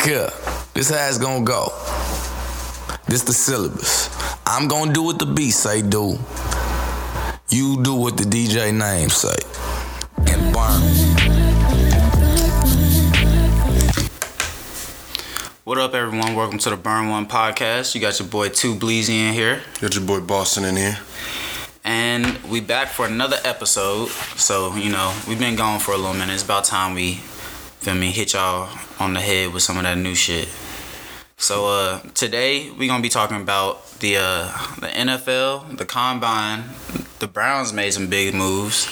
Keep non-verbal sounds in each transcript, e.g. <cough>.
Look here. This how it's gonna go. This the syllabus. I'm gonna do what the beat say do. You do what the DJ name say. And burn. What up, everyone? Welcome to the Burn One podcast. You got your boy Two Bleezy in here, Got your boy Boston in here. and we back for another episode. So you know we've been gone for a little minute. It's about time we, feel me, hit y'all on the head with some of that new shit. So uh, today we gonna be talking about the uh, the NFL, the combine. The Browns made some big moves.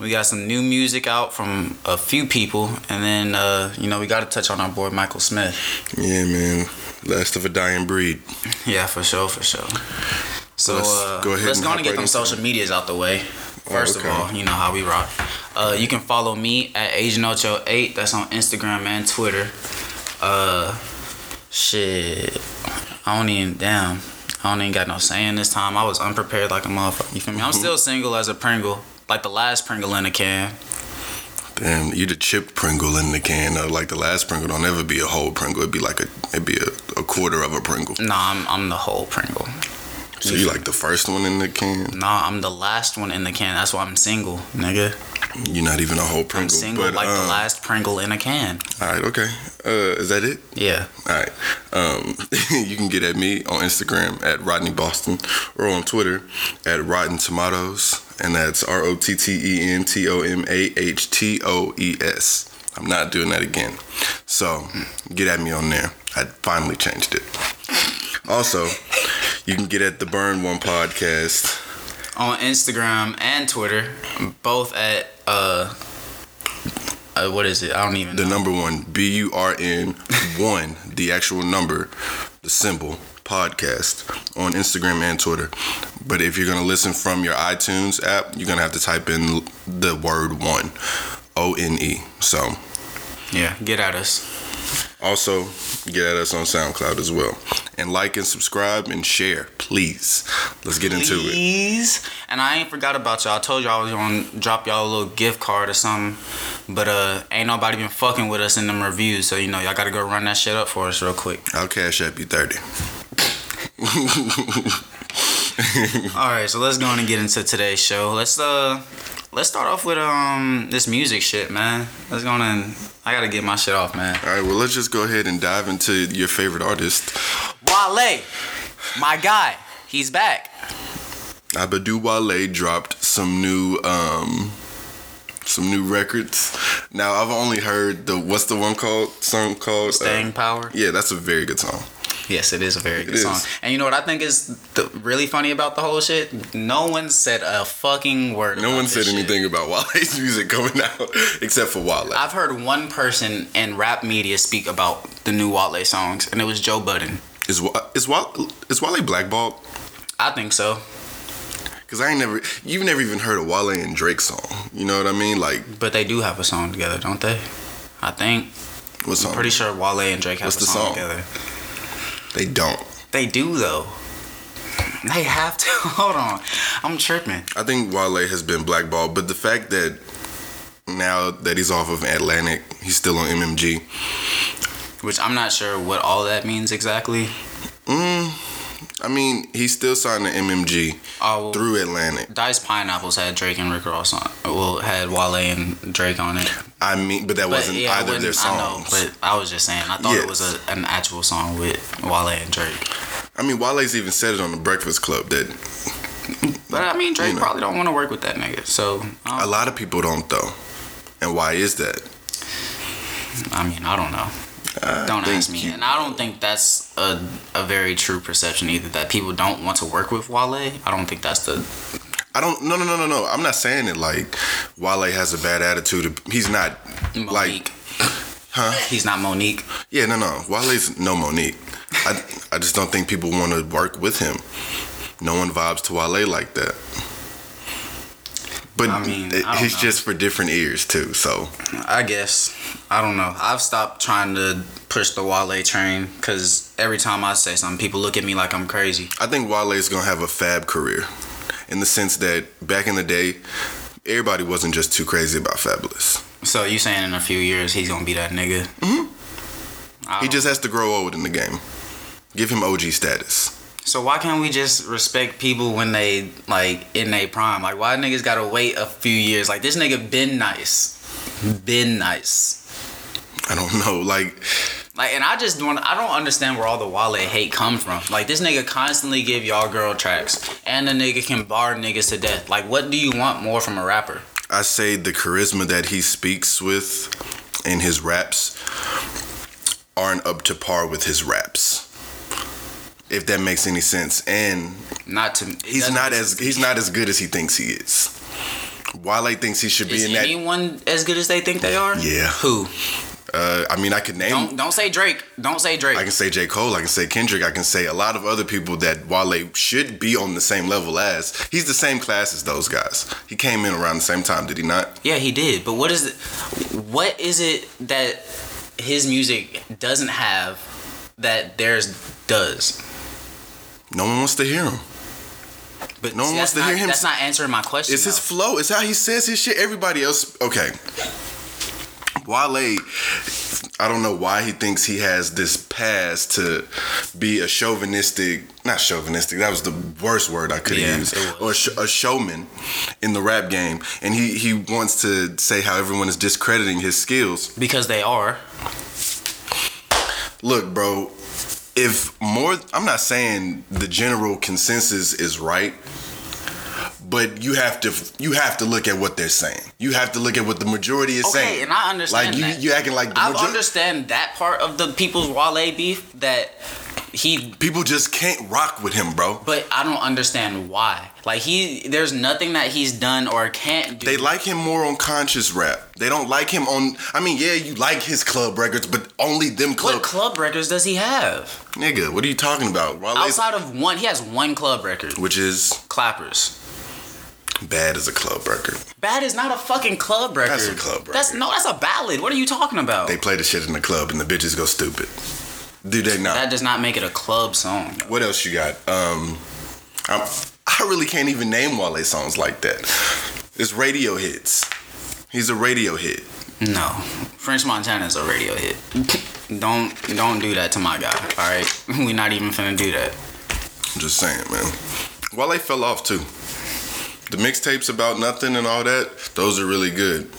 We got some new music out from a few people, and then uh, you know we got to touch on our boy Michael Smith. Yeah, man. Last of a dying breed. Yeah, for sure, for sure. So Let's uh, go ahead let's and go and get them social medias out the way. First okay. of all, you know how we rock. Uh, you can follow me at AgentOcho8. That's on Instagram and Twitter. Uh, shit, I don't even damn. I don't even got no saying this time. I was unprepared like a motherfucker. You feel me? I'm Mm-hmm. still single as a Pringle, like the last Pringle in a can. Damn, you the chipped Pringle in the can. Though. Like the last Pringle don't ever be a whole Pringle. It'd be like a it'd be a, a quarter of a Pringle. Nah, I'm I'm the whole Pringle. So you like the first one in the can. Nah, I'm the last one in the can. That's why I'm single, nigga. You're not even a whole Pringle. I'm single but, like the um, last Pringle in a can. All right, okay. Uh, is that it? Yeah. All right. Um, <laughs> you can get at me on Instagram at Rodney Boston or on Twitter at Rotten Tomatoes, and that's R O T T E N T O M A H T O E S. I'm not doing that again. So get at me on there. I finally changed it. Also, you can get at the Burn One podcast. on Instagram and Twitter, both at uh, uh what is it? I don't even The know. number one, B U R N one, the actual number, the symbol, podcast on Instagram and Twitter. But if you're gonna listen from your iTunes app, you're gonna have to type in the word one, O N E. So Yeah, get at us. also get at us on SoundCloud as well. And like and subscribe and share, please. Let's get into it. Please. And I ain't forgot about y'all. I told y'all I was gonna drop y'all a little gift card or something. But uh ain't nobody been fucking with us in them reviews. So you know y'all gotta go run that shit up for us real quick. I'll cash app you 30. <laughs> <laughs> Alright, so let's go on and get into today's show. Let's uh let's start off with um this music shit, man. Let's go on and I gotta get my shit off, man. All right, well, let's just go ahead and dive into your favorite artist. Wale, my guy, he's back. Abadu Wale dropped some new um some new records. Now I've only heard the what's the one called song called Staying Uh, power. yeah, that's a very good song. Yes, it is a very good It song. is. And you know what I think is the, really funny about the whole shit? No one said a fucking word. No one said shit. anything about Wale's <laughs> music coming out except for Wale. I've heard one person in rap media speak about the new Wale songs, and it was Joe Budden. Is is Wale is Wale blackballed? I think so, Cause I ain't never you've never even heard a Wale and Drake song. You know what I mean? Like but they do have a song together, don't they? I think. what song? I'm pretty sure Wale and Drake have What's a the song, song? together. They don't. They do though. They have to. <laughs> Hold on, I'm tripping. I think Wale has been blackballed, but the fact that now that he's off of Atlantic, he's still on MMG. Which I'm not sure what all that means exactly. Mm, I mean, he's still signed to MMG Oh, well, through Atlantic. Diced Pineapples had Drake and Rick Ross on. Well, had Wale and Drake on it. I mean, but that But wasn't yeah, either of their wouldn't- I know, but I was just saying. I thought it was a, an actual song with Wale and Drake. I mean, Wale's even said it on the Breakfast Club that But I mean, Drake You know. probably don't want to work with that nigga. So a lot of people don't though. And why is that? I mean, I don't know. I Don't ask me. he- And I don't think that's a a very true perception either. That people don't want to work with Wale. I don't think that's the. I don't. No, no, no, no, no. I'm not saying it like Wale has a bad attitude. He's not Mo'Nique. like, huh? He's not Mo'Nique. Yeah, no, no. Wale's no Mo'Nique. I, I just don't think people want to work with him. No one vibes to Wale like that. But I mean, I he's know. just for different ears too. So I guess. I don't know. I've stopped trying to push the Wale train because every time I say something, people look at me like I'm crazy. I think Wale's gonna have a fab career, in the sense that back in the day, everybody wasn't just too crazy about Fabolous. So you saying in a few years he's gonna be that nigga? Mm-hmm. I He just has to grow old in the game. Give him OG status. So why can't we just respect people when they like in their prime? Like why niggas gotta wait a few years? Like this nigga been nice, been nice. I don't know. Like Like and I just don't I don't understand where all the Wale hate come from. Like this nigga constantly give y'all girl tracks, and the nigga can bar niggas to death. Like what do you want more from a rapper? I say the charisma that he speaks with in his raps aren't up to par with his raps. If that makes any sense. And Not to he's not as he's not as good as he thinks he is. Wale thinks he should be Is in that anyone as good as they think they are? Yeah. Who? Uh, I mean I could name Don't don't say Drake. Don't say Drake. I can say J. Cole, I can say Kendrick, I can say a lot of other people that Wale should be on the same level as. He's the same class as those guys. He came in around the same time, did he not? Yeah, he did. But what is it? What is it that his music doesn't have that theirs does? No one wants to hear him. But No one wants to not, hear him That's not answering my question. It's his flow. It's how he says his shit. Everybody else, okay. Wale, I don't know why he thinks he has this pass to be a chauvinistic, not chauvinistic, that was the worst word I could Yeah, was. or a showman in the rap game. And he, he wants to say how everyone is discrediting his skills. because they are. Look, bro, if more, I'm not saying the general consensus is right, but you have to you have to look at what they're saying. You have to look at what the majority is Okay, saying. and I understand Like you, that. you acting like the I majority. understand that part of the people's Wale beef that he People just can't rock with him, bro. but I don't understand why. Like he there's nothing that he's done or can't do. They like him more on conscious rap. They don't like him on. I mean, yeah, you like his club records, but only them club. what club records does he have? Nigga, what are you talking about? Wale's, Outside of one, he has one club record. which is Clappers. Bad as a club record. Bad is not a fucking club record. That's a club record. That's no, that's a ballad. What are you talking about? They play the shit in the club and the bitches go stupid. Do they not? that does not make it a club song. What else you got? Um, I'm, I really can't even name Wale songs like that. It's radio hits. He's a radio hit. No, French Montana's a radio hit. don't don't do that to my guy. All right, <laughs> we're not even finna do that. I'm just saying, man. Wale fell off too. The mixtapes about nothing and all that, those are really good.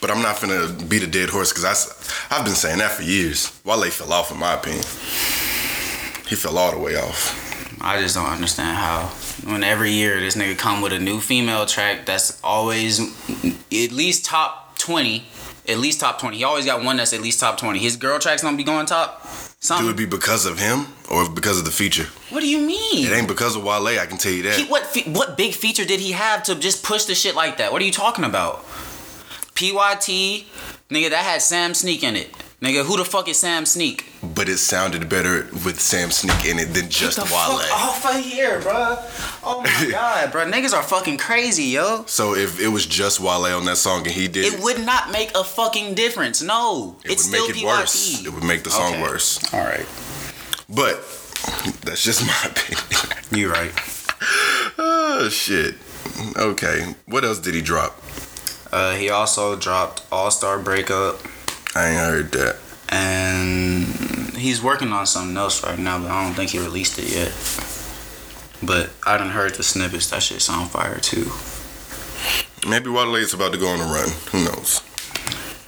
But I'm not finna beat a dead horse because I've been saying that for years. Wale fell off, in my opinion. He fell all the way off. I just don't understand how when every year this nigga come with a new female track that's always at least top twenty. At least top twenty. He always got one that's at least top twenty. His girl tracks don't be going top. Do Something. it be because of him or because of the feature? what do you mean? It ain't because of Wale, I can tell you that. He, what fe- what big feature did he have to just push the shit like that? What are you talking about? PYT, nigga, that had Sam Sneak in it. Nigga, who the fuck is Sam Sneak? but it sounded better with Sam Sneak in it than just Get the Wale. fuck off of here, bro. Oh my <laughs> god, bro. Niggas are fucking crazy, yo. So if it was just Wale on that song and he did It would not make a fucking difference. No, it it's would still make it PYT. worse. It would make the song Okay. worse. All right, But <laughs> that's just my <laughs> opinion. You're right. oh shit. Okay. What else did he drop? Uh, he also dropped All Star Breakup, I ain't heard that. and he's working on something else right now, but I don't think he released it yet. But I done heard the snippets. That shit sound fire too. Maybe Wale is about to go on a run. Who knows?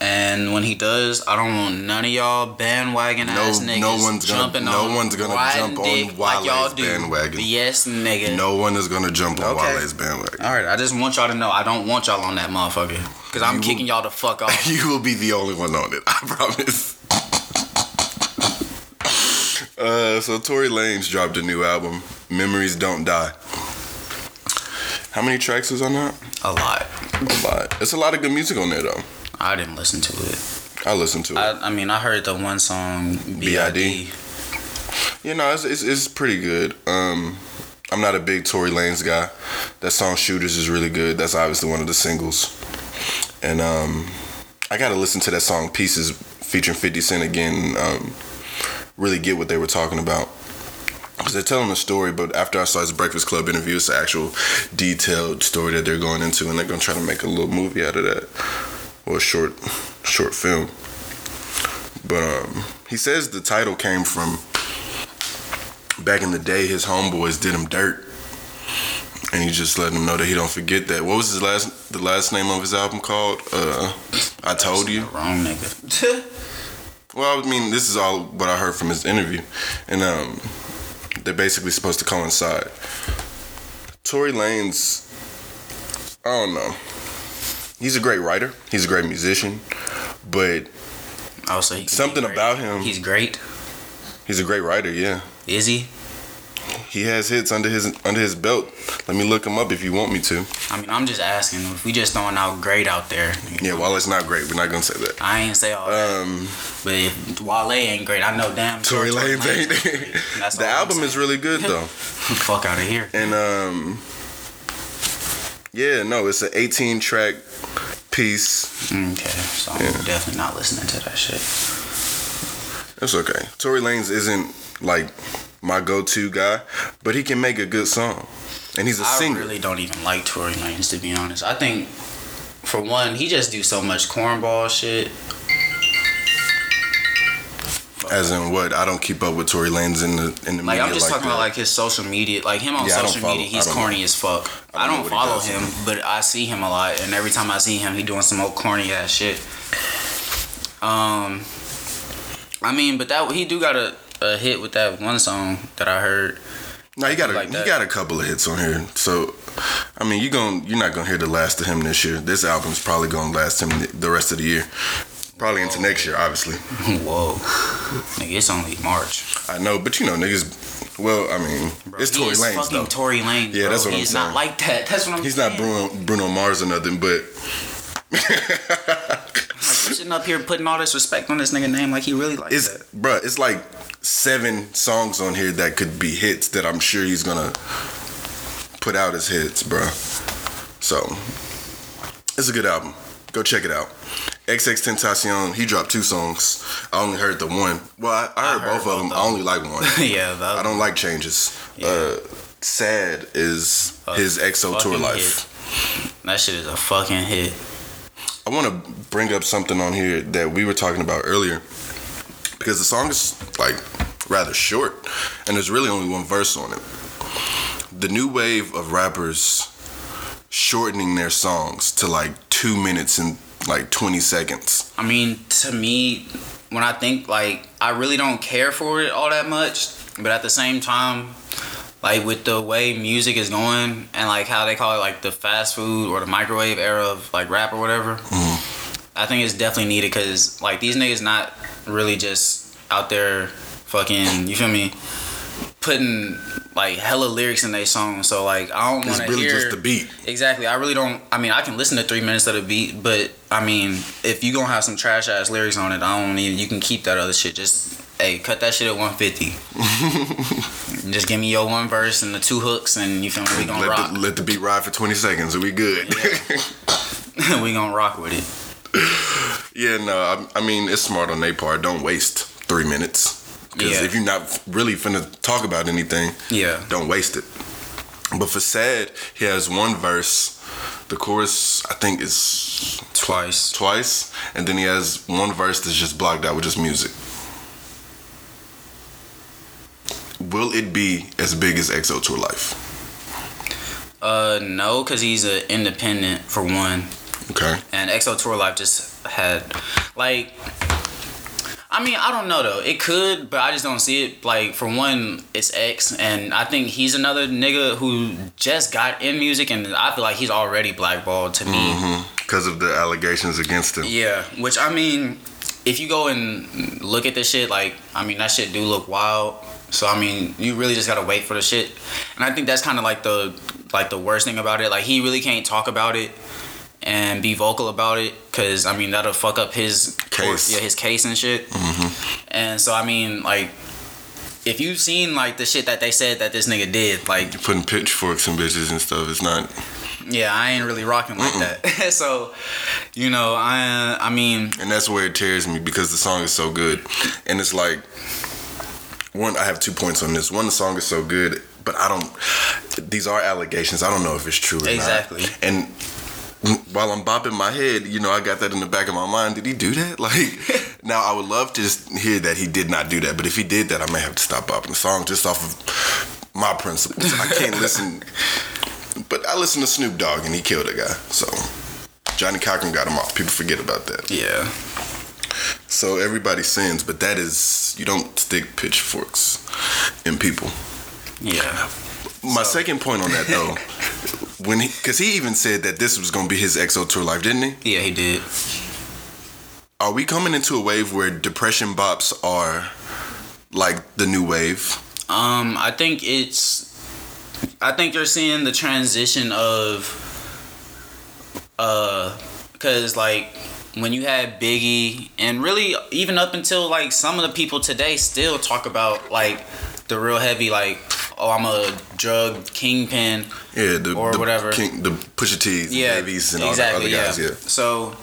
And when he does, I don't want none of y'all bandwagon No- ass niggas no one's gonna- jumping no one's gonna jump on like Wale's do. bandwagon. Yes, nigga. No one is gonna jump on Okay. Wale's bandwagon. All right, I just want y'all to know I don't want y'all on that motherfucker because I'm You- kicking y'all the fuck <laughs> off. You will be the only one on it. I promise. <laughs> uh, so Tory Lanez dropped a new album, Memories Don't Die. How many tracks is on that? a lot. A lot. It's a lot of good music on there though. I didn't listen to it. I listened to it. I, I mean, I heard the one song B.I.D.. B.I.D. You know, it's, it's, it's pretty good. Um, I'm not a big Tory Lanez guy. That song "Shooters" is really good. That's obviously one of the singles. And um, I gotta listen to that song "Pieces" featuring 50 Cent again. Um, really get what they were talking about. Because they're telling a story, but after I saw his Breakfast Club interview, it's an actual detailed story that they're going into, and they're gonna try to make a little movie out of that, or a short, short film. But um, he says the title came from back in the day. His homeboys did him dirt, and he just let him know that he don't forget that. What was his last the last name of his album called? Uh, I told you. Wrong nigga. <laughs> Well, I mean, this is all what I heard from his interview, and um, they're basically supposed to coincide. Tory Lanez, I don't know. He's a great writer. He's a great musician, but I would say he can be Something about him- He's great. he's a great writer. Yeah, Is he? He has hits under his under his belt. Let me look him up if you want me to. I mean, I'm just asking. If we just throwing out great out there, Yeah, know, while it's not great, we're not gonna say that. I ain't say all that. Um, But if Wale ain't great, I know damn. Tory Lanez ain't. <laughs> The album is really good <laughs> though, Fuck out of here. and um, yeah, no, it's an 18 track piece. Okay, so I'm Yeah. definitely not listening to that shit. That's okay. Tory Lanez isn't like my go-to guy, but he can make a good song, and he's a I singer. I really don't even like Tory Lanez to be honest. I think, for one, he just do so much cornball shit. As in what? I don't keep up with Tory Lanez in the in the Like I'm just like talking that. about like his social media, like him on Yeah, social follow- media. He's corny know. as fuck. I I don't don't, what he follow him, but I see him a lot, and every time I see him, he doing some old corny ass shit. Um, I mean, but that he do got a, hit with that one song that I heard. no, you got a like he that. got a couple of hits on here. So, I mean, you gon' you're not gonna hear the last of him this year. This album's probably gonna last him the rest of the year, probably into next year, obviously. <laughs> Whoa, nigga, it's only March. I know, but you know, niggas. Well, I mean, Bro, it's Tory Lanez fucking though. Tory Lanez. Yeah, bro. that's what I'm saying. He's not like that. That's what I'm He's saying. not Bruno Bruno Mars or nothing, but <laughs> Like, you sitting up here putting all this respect on this nigga name like he really like it's that. bruh, it's like seven songs on here that could be hits that I'm sure he's gonna put out as hits, bruh. So it's a good album. Go check it out. XXXTentacion, he dropped two songs. I only heard the one. Well, I, I heard, heard both, of them. I only like one. <laughs> yeah, I don't like changes. Yeah. Uh, Sad is his XO Tour Llif3. That shit is a fucking hit. I want to bring up something on here that we were talking about earlier because the song is like rather short and there's really only one verse on it. The new wave of rappers shortening their songs to like two minutes and like 20 seconds. I mean, to me, when I think like I really don't care for it all that much, but at the same time, like with the way music is going and like how they call it like the fast food or the microwave era of like rap or whatever, mm-hmm. I think it's definitely needed because like these niggas not really just out there fucking you feel me putting like hella lyrics in their song, So like I don't want to really hear just the beat. Exactly. I really don't. I mean, I can listen to three minutes of the beat, but I mean, if you gonna have some trash ass lyrics on it, I don't even. You can keep that other shit. Just hey, cut that shit at one fifty. <laughs> Just give me your one verse and the two hooks, and you feel me? We gonna Let rock. the, let the beat ride for 20 seconds and we good. <laughs> <laughs> we gonna rock with it. <sighs> Yeah, no, I, I mean it's smart on their part. Don't waste three minutes because Yeah. if you're not really finna talk about anything, Yeah. don't waste it. But for sad, he has one verse. The chorus I think is Twice. twice, and then he has one verse that's just blocked out with just music. Will it be as big as XO Tour Llif3? Uh, no, cause he's an independent for one. Okay. and XO Tour Llif3 just had like I mean, I don't know though. It could, but I just don't see it. Like for one, it's X, and I think he's another nigga who just got in music, and I feel like he's already blackballed to me. Mm-hmm. Because of the allegations against him. Yeah, which I mean, if you go and look at this shit, like I mean, that shit do look wild. So I mean, you really just gotta wait for the shit, and I think that's kind of like the like the worst thing about it. Like he really can't talk about it and be vocal about it, cause I mean that'll fuck up his Case. yeah, his case and shit. Mm-hmm. And so I mean, like, if you've seen like the shit that they said that this nigga did, like Putting pitchforks in bitches and stuff. It's not. yeah, I ain't really rocking like that. <laughs> so, you know, I I mean, And that's where it tears me because the song is so good. And it's like, one, I have two points on this. One, the song is so good, but I don't, these are allegations. I don't know if it's true or Exactly. not. And while I'm bopping my head, you know, I got that in the back of my mind. Did he do that? <laughs> Like, <laughs> now I would love to just hear that he did not do that. But if he did that, I may have to stop bopping the song just off of my principles. I can't listen. <laughs> But I listen to Snoop Dogg and he killed a guy. So Johnnie Cochran got him off. People forget about that. Yeah. So everybody sins, but that is you don't stick pitchforks in people. Yeah. My second point on that though, when he, cause he even said that this was gonna be his XO Tour Llif3, didn't he? Yeah, he did. Are we coming into a wave where depression bops are like the new wave? Um, I think it's. I think you're seeing the transition of. Uh, cause like when you had Biggie, and really even up until like some of the people today still talk about like the real heavy like oh I'm a drug kingpin Yeah, the Or the whatever. King, the Pusha T's, yeah Davies, and all exactly the other guys. yeah. Yeah, so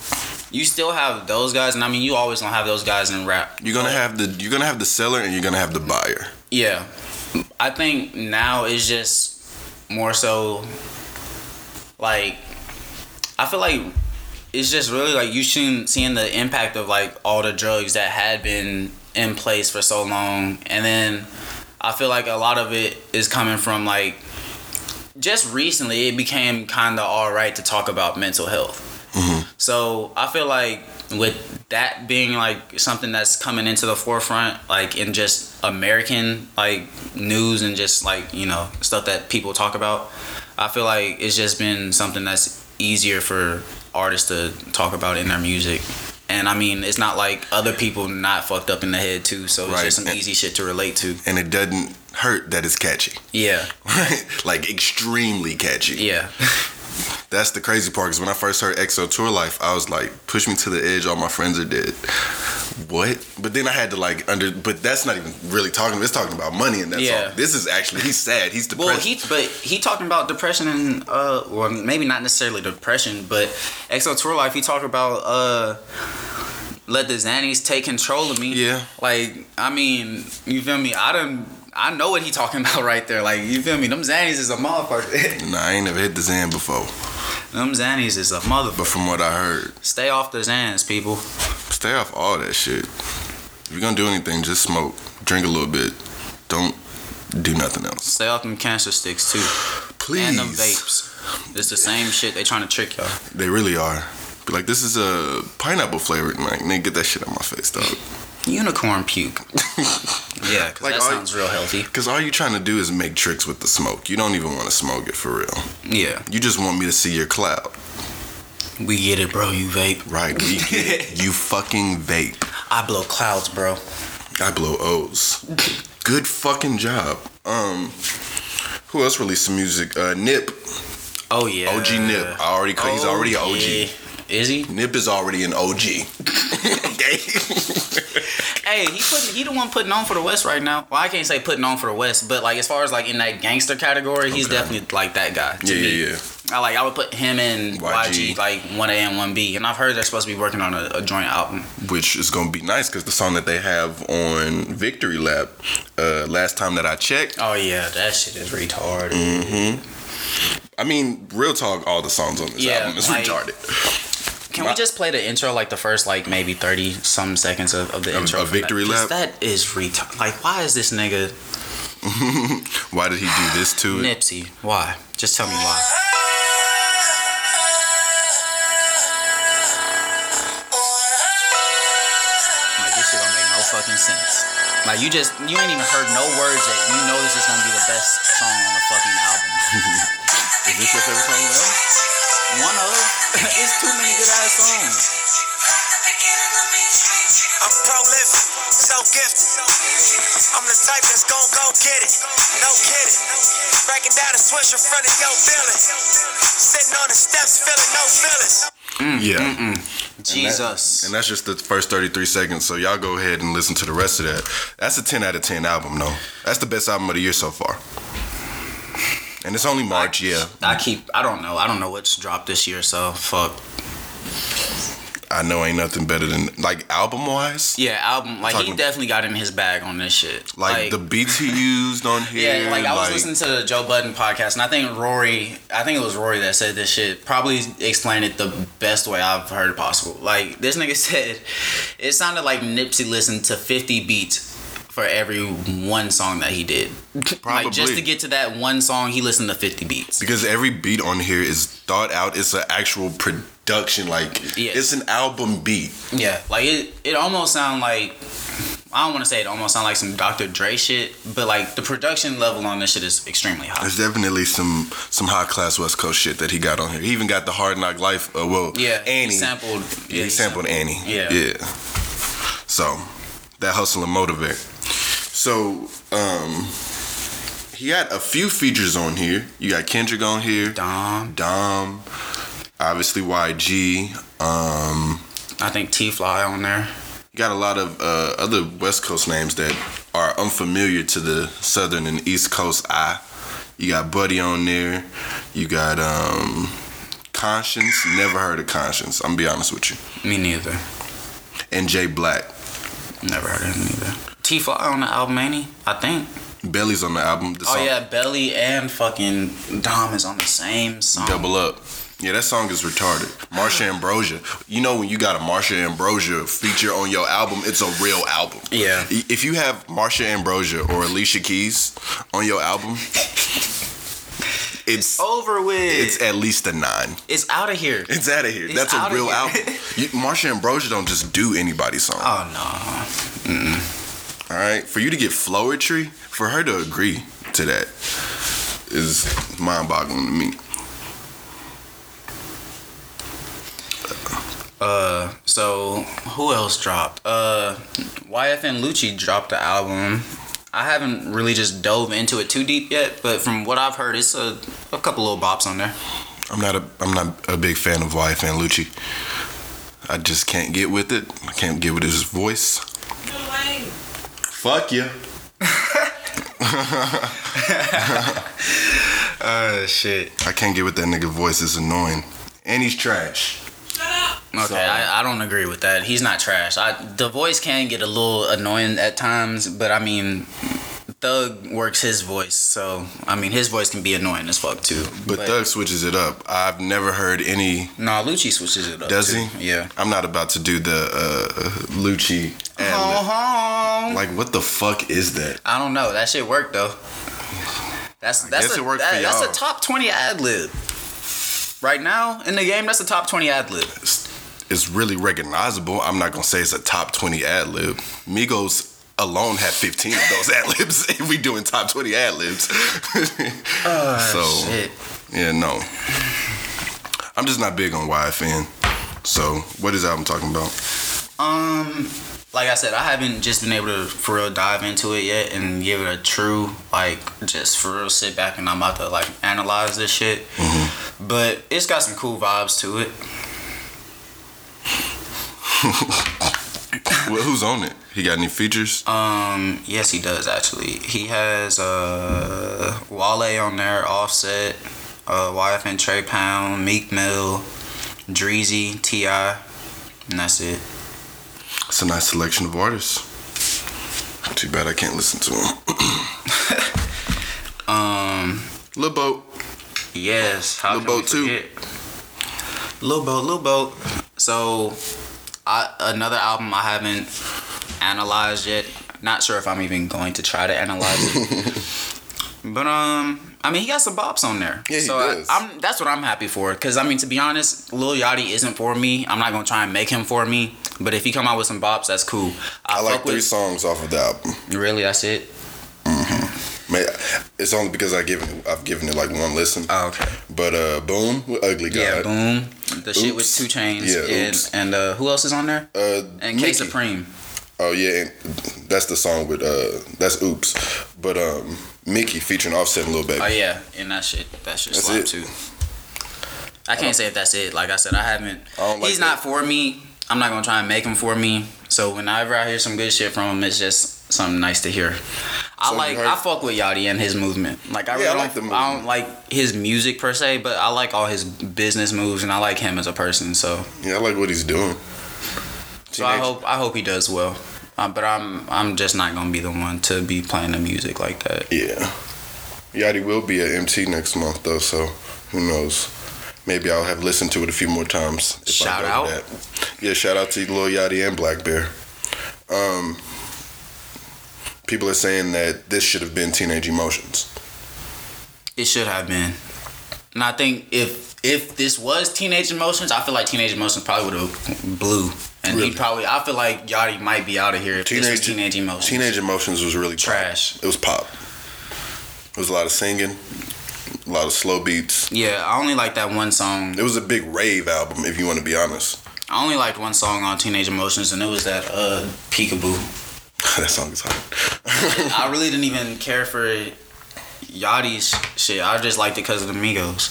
you still have those guys and I mean you always gonna have those guys in rap you're gonna have the you're gonna have the seller and you're gonna have the buyer. Yeah. I think now it's just more so like I feel like it's just really like you seeing seeing the impact of like all the drugs that had been in place for so long and then I feel like a lot of it is coming from like just recently it became kind of all right to talk about mental health. Mm-hmm. So I feel like with that being like something that's coming into the forefront, like in just American like news and just like you know stuff that people talk about, I feel like it's just been something that's easier for artists to talk about in their music. And I mean, it's not like other people not fucked up in the head too, so it's Right. just some And- easy shit to relate to. And it doesn't hurt that it's catchy. Yeah, <laughs> like extremely catchy. yeah, <laughs> That's the crazy part. Because when I first heard XO Tour Llif3, I was like, "Push me to the edge. All my friends are dead." What? But then I had to like under. But that's not even really talking. It's talking about money in that Yeah. song. This is actually he's sad. He's depressed. Well, he but he talking about depression and uh, well, maybe not necessarily depression, but XO Tour Llif3. He talked about uh, let the Xannies take control of me. Yeah. Like I mean, you feel me? I don't. I know what he talking <laughs> about right there. Like you feel me? Them Zannies is a motherfucker. <laughs> nah, I ain't never hit the Zan before. Them Zannies is a motherfucker. But from what I heard, Stay off the Xans, people. stay off all that shit. If you're gonna do anything, just smoke, drink a little bit. Don't do nothing else. Stay off them cancer sticks too, Please. and them vapes. It's the same shit. They trying to trick y'all. They really are. Like, this is a pineapple flavored. Like, nigga, get that shit out my face, dog. Unicorn puke. <laughs> yeah, Like, that sounds real healthy. Because all you're trying to do is make tricks with the smoke. You don't even want to smoke it for real. Yeah. You just want me to see your cloud. We get it, bro. You vape. Right, we get it. <laughs> You fucking vape. I blow clouds, bro. I blow O's. Good fucking job. Um, who else released some music? Uh, Nip. Oh yeah. OG Nip. I already, he's already Oh, OG. yeah. Is he? Nip is already an OG. okay. Hey, he put he the one putting on for the West right now. Well, I can't say putting on for the West, but like as far as like in that gangster category, he's Okay. definitely like that guy. To Yeah, me. yeah, yeah. I like I would put him in YG. YG, like one A and one B, and I've heard they're supposed to be working on a, a joint album. Which is gonna be nice because the song that they have on Victory Lap, uh, last time that I checked, Oh yeah, that shit is retarded. Mm. I mean, real talk, all the songs on this Yeah, album is like- retarded. Can we just play the intro, like the first like maybe thirty some seconds of, of the intro? that? Victory 'Cause Lap? That is retarded. Like, why is this nigga <laughs> Why did he do this to it? Nipsey? Why? Just tell me why. Like this shit don't make no fucking sense. Like you just you ain't even heard no words yet. You know this is gonna be the best song on the fucking album. <laughs> Is this your favorite song? album? One of <laughs> it's too many good ass songs. I'm prolific, so gifted. I'm the type that's gon' go get it. No kidding. Breaking down a switch in front of your building. Sitting on the steps, feeling no feelings. Mm, yeah. Mm, mm. Jesus. And that's just the first 33 seconds. So y'all go ahead and listen to the rest of that. That's a 10 out of 10 album, though. That's the best album of the year so far. And it's only March, yeah. I keep I don't know. I don't know what's dropped this year, so fuck. I know ain't nothing better than like album wise. Yeah, album like he definitely got in his bag on this shit. Like, the beats he used on here. <laughs> Yeah, like I was listening to the Joe Budden podcast, and I think Rory, I think it was Rory that said this shit. Probably explained it the best way I've heard possible. Like this nigga <laughs> said, it sounded like Nipsey listened to fifty beats for every one song that he did. <laughs> like just to get to that one song, he listened to fifty beats. because every beat on here is thought out. It's an actual production. Like Yeah. it's an album beat. Yeah, like it. It almost sound like. I don't want to say it almost sound like some Dr. Dre shit, but like the production level on this shit is extremely high. There's definitely some some high class West Coast shit that he got on here. He even got the Hard Knock Life. Uh, well, Yeah, he Annie sampled. Yeah, he sampled Annie. Yeah. Yeah. So that hustle and motivate. So um he had a few features on here. You got Kendrick on here. Dom. Dom. Obviously YG. Um I think T Fly on there. you got a lot of uh, other West Coast names that are unfamiliar to the Southern and East Coast eye. You got Buddy on there. You got um Conscience. Never heard of Conscience. I'm gonna be honest with you. Me neither. And Jay Black. Never heard of him either. T Fly on the album, ain't he? I think. Belly's on the album. The Oh yeah, Belly and fucking Dom is on the same song. Double Up. Yeah, that song is retarded. Marsha Ambrosius. You know when you got a Marsha Ambrosius feature on your album, it's a real album. Yeah. If you have Marsha Ambrosius or Alicia Keys on your album, it's Over with. it's It's, at least a nine. It's out of here. It's out of here. It's That's a real album. You, Marsha Ambrosius don't just do anybody's song. Oh All right, for you to get Floetry, for her to agree to that is mind-boggling to me. Uh, so who else dropped? Uh, YFN Lucci dropped the album. I haven't really just dove into it too deep yet, but from what I've heard, it's a, a couple little bops on there. I'm not a I'm not a big fan of YFN Lucci. I just can't get with it. I can't get with his voice. Fuck you. <laughs> Uh, shit. I can't get with that nigga voice. It's annoying. And he's trash. Okay, So- I, I don't agree with that. He's not trash. I the voice can get a little annoying at times, but I mean, Thug works his voice, so I mean his voice can be annoying as fuck too. But, Thug switches it up. I've never heard any. Nah, Lucci switches it up. Does too. he? Yeah. I'm not about to do the uh, Lucci. Oh, Like, what the fuck is that? I don't know. That shit worked though. That's that's a, that- that's a top twenty ad lib. Right now in the game, that's a top twenty ad lib. It's, really recognizable. I'm not gonna say it's a top 20 ad lib. Migos alone had 15 of those <laughs> ad libs. If we doing top 20 ad libs. <laughs> so Shit. yeah, no. I'm just not big on YFN. So what is the album talking about? Um, like I said, I haven't just been able to for real dive into it yet and give it a true like just for real sit back and I'm about to like analyze this shit. But it's got some cool vibes to it. <laughs> <laughs> well, who's on it? He got any features? Um, yes, he does actually. He has uh Wale on there, Offset, uh, YFN Trae Pound, Meek Mill, Dreezy, Ti, and that's it. It's a nice selection of artists. Too bad I can't listen to him. <laughs> Um, Lil Boat. Yes, how Lil Boat too. Lil Boat, Lil Boat. So, I another album I haven't analyzed yet. Not sure if I'm even going to try to analyze it. <laughs> but um, I mean, he got some bops on there. Yeah, he so I- does. I'm that's what I'm happy for. Cause I mean, to be honest, Lil Yachty isn't for me. I'm not gonna try and make him for me. But if he come out with some bops, that's cool. I, I like three with, songs off of the album. Really, that's it. May- It's only because I given I've given it like one listen. Oh, okay. But uh, boom, with ugly God. Yeah, boom. The shit with 2 Chainz. Yeah, and, Oops. and uh, who else is on there? Uh, And K Supreme. Oh yeah, and that's the song with uh, that's Oops. But um, Mickey featuring Offset and Lil Baby. Oh yeah, and that shit, that shit That's slap too. I can't say if that's it. Like I said, I haven't. I like he's that. not for me. I'm not gonna try and make him for me. So whenever I hear some good shit from him, it's just something nice to hear. I like. I fuck with Yachty and his movement. Like I Yeah, I really like the don't. I don't like his music per se, but I like all his business moves, and I like him as a person. So Yeah, I like what he's doing. So I hope I hope he does well. Uh, but I'm I'm just not gonna be the one to be playing the music like that. Yeah. Yachty will be at MT next month though, so who knows? Maybe I'll have listened to it a few more times. if Shout out. that. Yeah, shout out to Lil Yachty and Black Bear. Um, people are saying that this should have been Teenage Emotions. It should have been. And I think if if this was Teenage Emotions, I feel like Teenage Emotions probably would have blew. And Really? he probably I feel like Yachty might be out of here was Teenage Emotions. Teenage Emotions was really pop. Trash. It was pop. It was a lot of singing, a lot of slow beats. Yeah, I only like that one song. It was a big rave album, if you want to be honest. I only liked one song on Teenage Emotions, and it was that uh, Peekaboo. <laughs> that song is hot. <laughs> I really didn't even care for Yachty's shit. I just liked it because of the Migos.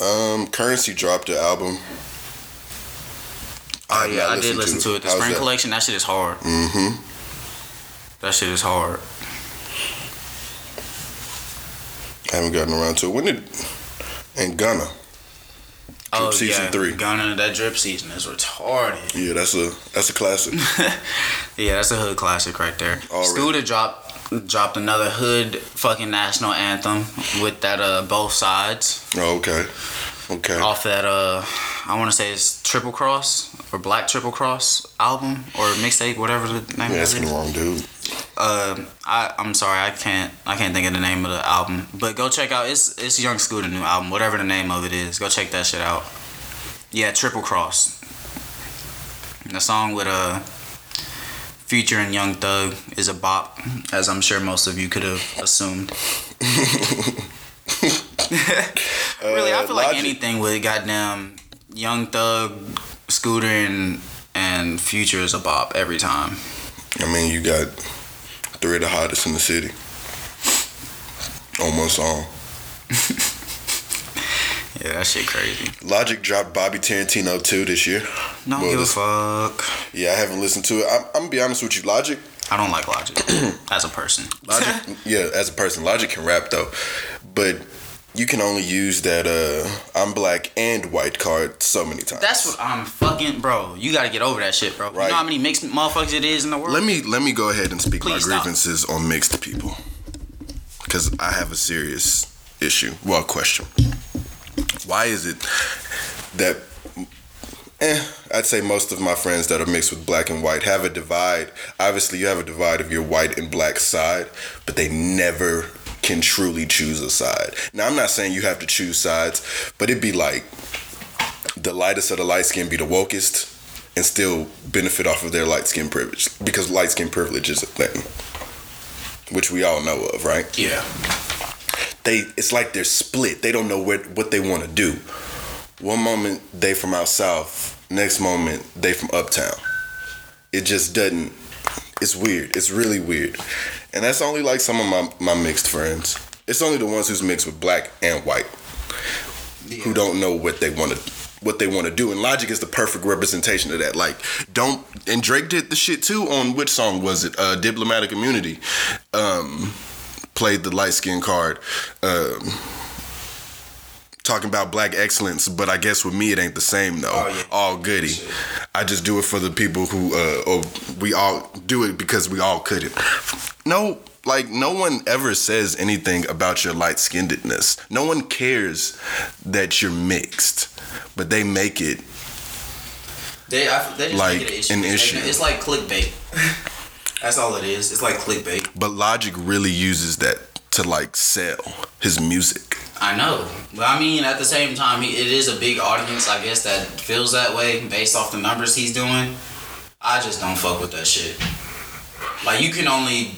um, Curren$y dropped the album. Oh yeah, I did listen to it. The How's Spring that? Collection, that shit is hard. Mm-hmm. That shit is hard. I haven't gotten around to it. When did and Gunna? oh season yeah, three. Gunna, that drip season is retarded. Yeah, that's a that's a classic. <laughs> Yeah, that's a hood classic right there. Already. Scooter dropped dropped another hood fucking national anthem with that uh both sides oh, okay, okay. off that uh I want to say it's Triple Cross or Black Triple Cross album or mixtape, whatever the name You're asking it. the wrong dude. Uh, I I'm sorry, I can't I can't think of the name of the album, but go check out it's it's Young Scooter new album, whatever the name of it is. Go check that shit out. Yeah, Triple Cross. The song with uh Future and Young Thug is a bop, as I'm sure most of you could have assumed. <laughs> <laughs> really, I Uh, feel like anything with goddamn Young Thug, Scooter, and and Future is a bop every time. I mean, you got three of the hottest in the city on one song. <laughs> Yeah, that shit crazy. Logic dropped Bobby Tarantino 2 this year. Don't Well, give a fuck. Yeah, I haven't listened to it. I'm, I'm gonna be honest with you. Logic, I don't like Logic <clears throat> as a person. Logic, <laughs> yeah, as a person, Logic can rap though, but you can only use that uh, I'm black and white card so many times. That's what I'm fucking, bro. You gotta get over that shit, bro. You know how many mixed motherfuckers it is in the world? Let me let me go ahead and speak Please my stop. grievances on mixed people, because I have a serious issue. Well, question. Why is it that? Eh, I'd say most of my friends that are mixed with black and white have a divide. Obviously, you have a divide of your white and black side, but they never can truly choose a side. Now, I'm not saying you have to choose sides, but it'd be like the lightest of the light skin be the wokest and still benefit off of their light skin privilege because light skin privilege is a thing, which we all know of, right? yeah. They it's like they're split. They don't know what what they want to do. One moment they from out south, next moment they from uptown. It just doesn't. It's weird. It's really weird, and that's only like some of my my mixed friends. It's only the ones who's mixed with black and white who don't know what they want to what they want to do. And logic is the perfect representation of that. Like don't and drake did the shit too on which song was it? Uh diplomatic immunity. Um played the light skin card. Um talking about black excellence but i guess with me it ain't the same though Oh, yeah. all goody i just do it for the people who uh or we all do it because we all couldn't no like no one ever says anything about your light skinnedness no one cares that you're mixed but they make it They, I, they just Like, make it an issue. an issue. It's like clickbait. <laughs> That's all it is. It's like clickbait. but logic really uses that to like sell his music I know, but I mean, at the same time, it is a big audience. I guess that feels that way based off the numbers he's doing. I just don't fuck with that shit. Like you can only,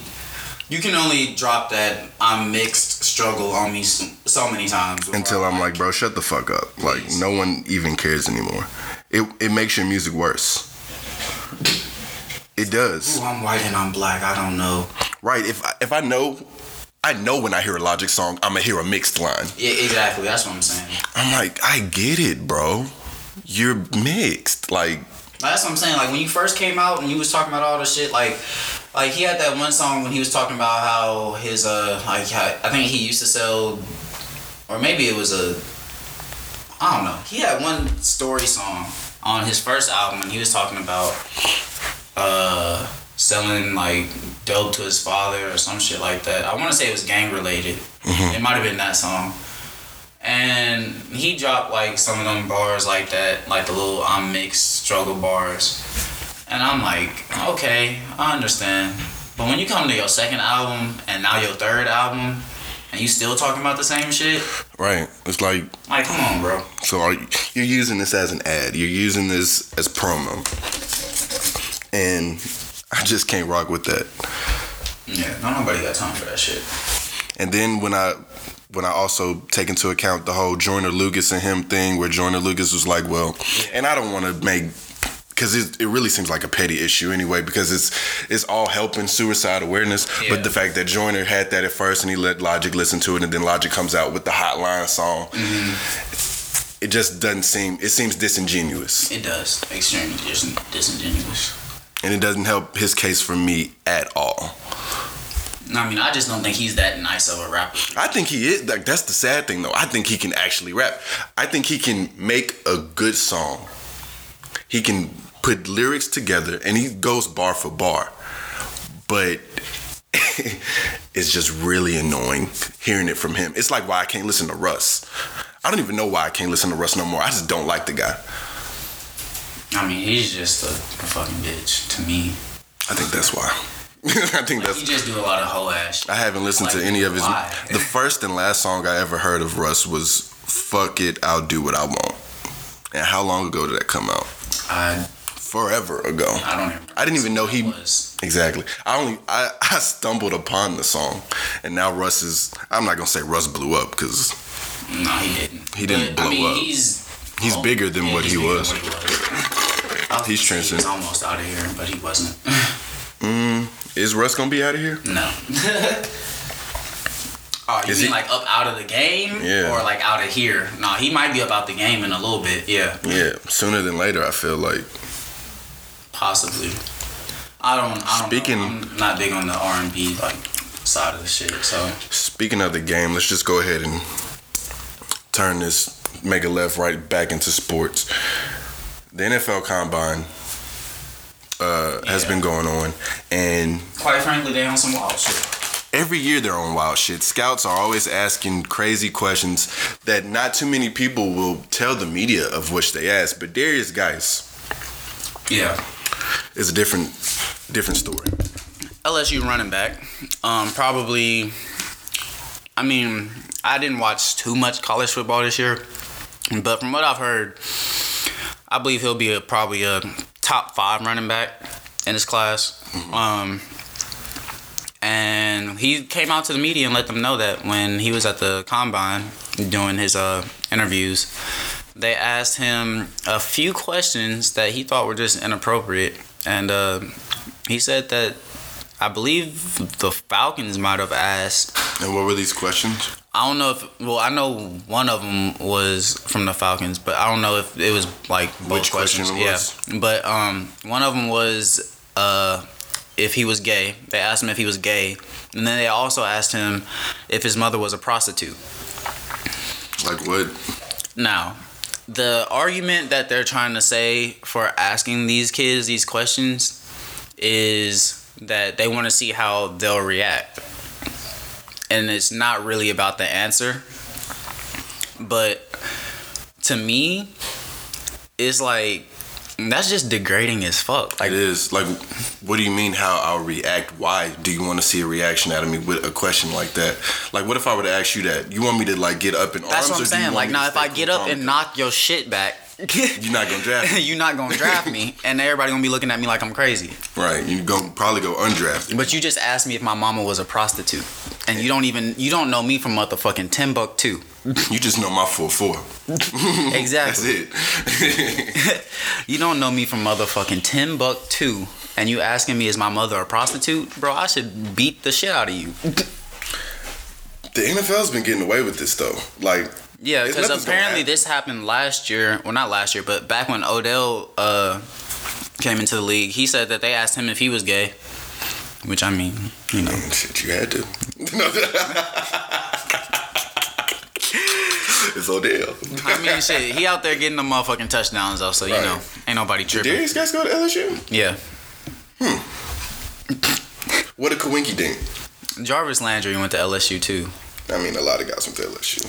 you can only drop that I'm mixed struggle on me so, so many times until i'm like bro shut the fuck up like Please. no one even cares anymore it, it makes your music worse it does Ooh, I'm white and I'm black. I don't know. right if if i know i know when i hear a logic song i'm gonna hear a mixed line Yeah, exactly. That's what I'm saying. i'm like i get it bro you're mixed like That's what I'm saying. Like when you first came out and you was talking about all the shit, like, like he had that one song when he was talking about how his uh, like I think he used to sell, or maybe it was a I don't know. He had one story song on his first album, and he was talking about uh selling like dope to his father or some shit like that. I want to say it was gang related. Mm-hmm. It might have been that song. And he dropped like some of them bars like that, like the little I'm mixed struggle bars. And I'm like, okay, I understand. But when you come to your second album and now your third album, and you still talking about the same shit, Right. It's like like, come on, bro. so are you, you're using this as an ad. You're using this as promo. And I just can't rock with that. Yeah, no nobody got time for that shit. And then when I when I also take into account the whole Joyner Lucas and him thing, where Joyner Lucas was like, "Well," and I don't want to make because it, it really seems like a petty issue anyway because it's it's all helping suicide awareness. Yeah. But the fact that Joyner had that at first and he let Logic listen to it, and then Logic comes out with the Hotline song, mm-hmm. it just doesn't seem. It seems disingenuous, It does. Extremely dis- disingenuous. And it doesn't help his case for me at all. I mean, I just don't think he's that nice of a rapper. I think he is. Like that's the sad thing, though. I think he can actually rap. I think he can make a good song. He can put lyrics together, and he goes bar for bar. But <laughs> it's just really annoying hearing it from him. It's like why I can't listen to Russ. I don't even know why I can't listen to Russ no more. I just don't like the guy. I mean, he's just a, a fucking bitch to me. I think that's why. <laughs> I think Like, that's. he just do a lot of hoe ass. I haven't listened to any of his. why? The first and last song I ever heard of Russ was "Fuck It, I'll Do What I Want." And how long ago did that come out? I Forever ago. I don't. I didn't even know he was. exactly. I only I, <laughs> I stumbled upon the song, and now Russ is. I'm not gonna say Russ blew up because No, he didn't. He didn't But, I blow mean, up. He's He's bigger than what he was. what he was. He's gonna say transcend- He was almost out of here, but he wasn't. mm, is Russ gonna be out of here? no. <laughs> Oh, you Is mean he- like up out of the game, Yeah. or like out of here? No, he might be up out the game in a little bit. Yeah, Yeah, sooner than later. I feel like. possibly. I don't. I don't Speaking- know. I'm not big on the R and B like side of the shit. So Speaking of the game, let's just go ahead and turn this make a left right back into sports. The NFL Combine uh, has been going on, and quite frankly, they on some wild shit. every year they're on wild shit. Scouts are always asking crazy questions that not too many people will tell the media of which they ask. But Derrius Guice, Yeah. is a different different story. LSU running back. Um, probably. I mean, I didn't watch too much college football this year, but from what I've heard, I believe he'll be a probably a top five running back in his class. Um, and he came out to the media and let them know that when he was at the combine doing his uh, interviews, they asked him a few questions that he thought were just inappropriate, and uh, he said that I believe the Falcons might have asked. And what were these questions? I don't know if well, I know one of them was from the Falcons, but I don't know if it was like both Which question questions. it was? Yeah, but um, one of them was uh, if he was gay. They asked him if he was gay, and then they also asked him if his mother was a prostitute. Like what? Now, the argument that they're trying to say for asking these kids these questions is that they want to see how they'll react. And it's not really about the answer. But to me, it's like that's just degrading as fuck. Like It is like, what do you mean? How I'll react? Why do you want to see a reaction out of me with a question like that? Like, what if I were to ask you that? You want me to like get up and? that's arms? what I'm or do you saying. Like now if I get up and knock your shit back, <laughs> you're not gonna draft me, <laughs> you're not gonna draft me, <laughs> and everybody gonna be looking at me like I'm crazy. right? You gonna probably go undrafted. But you just asked me if my mama was a prostitute, and you don't even you don't know me from motherfucking Timbuktu. You just know my full four. exactly. That's it. you don't know me from motherfucking Timbuktu, and you asking me is my mother a prostitute, bro? I should beat the shit out of you. the NFL's been getting away with this though. Like, Yeah, because apparently this happened last year. Well, not last year, but back when Odell uh, came into the league, he said that they asked him if he was gay. Which I mean, you know, shit, you had to. <laughs> it's Odell. I mean, shit, he out there getting the motherfucking touchdowns though, so you Right. know, ain't nobody tripping. Did Derrius Guice go to LSU? Yeah, Hmm. What a coinky dink. Jarvis Landry went to LSU too. I mean, a lot of guys went to LSU.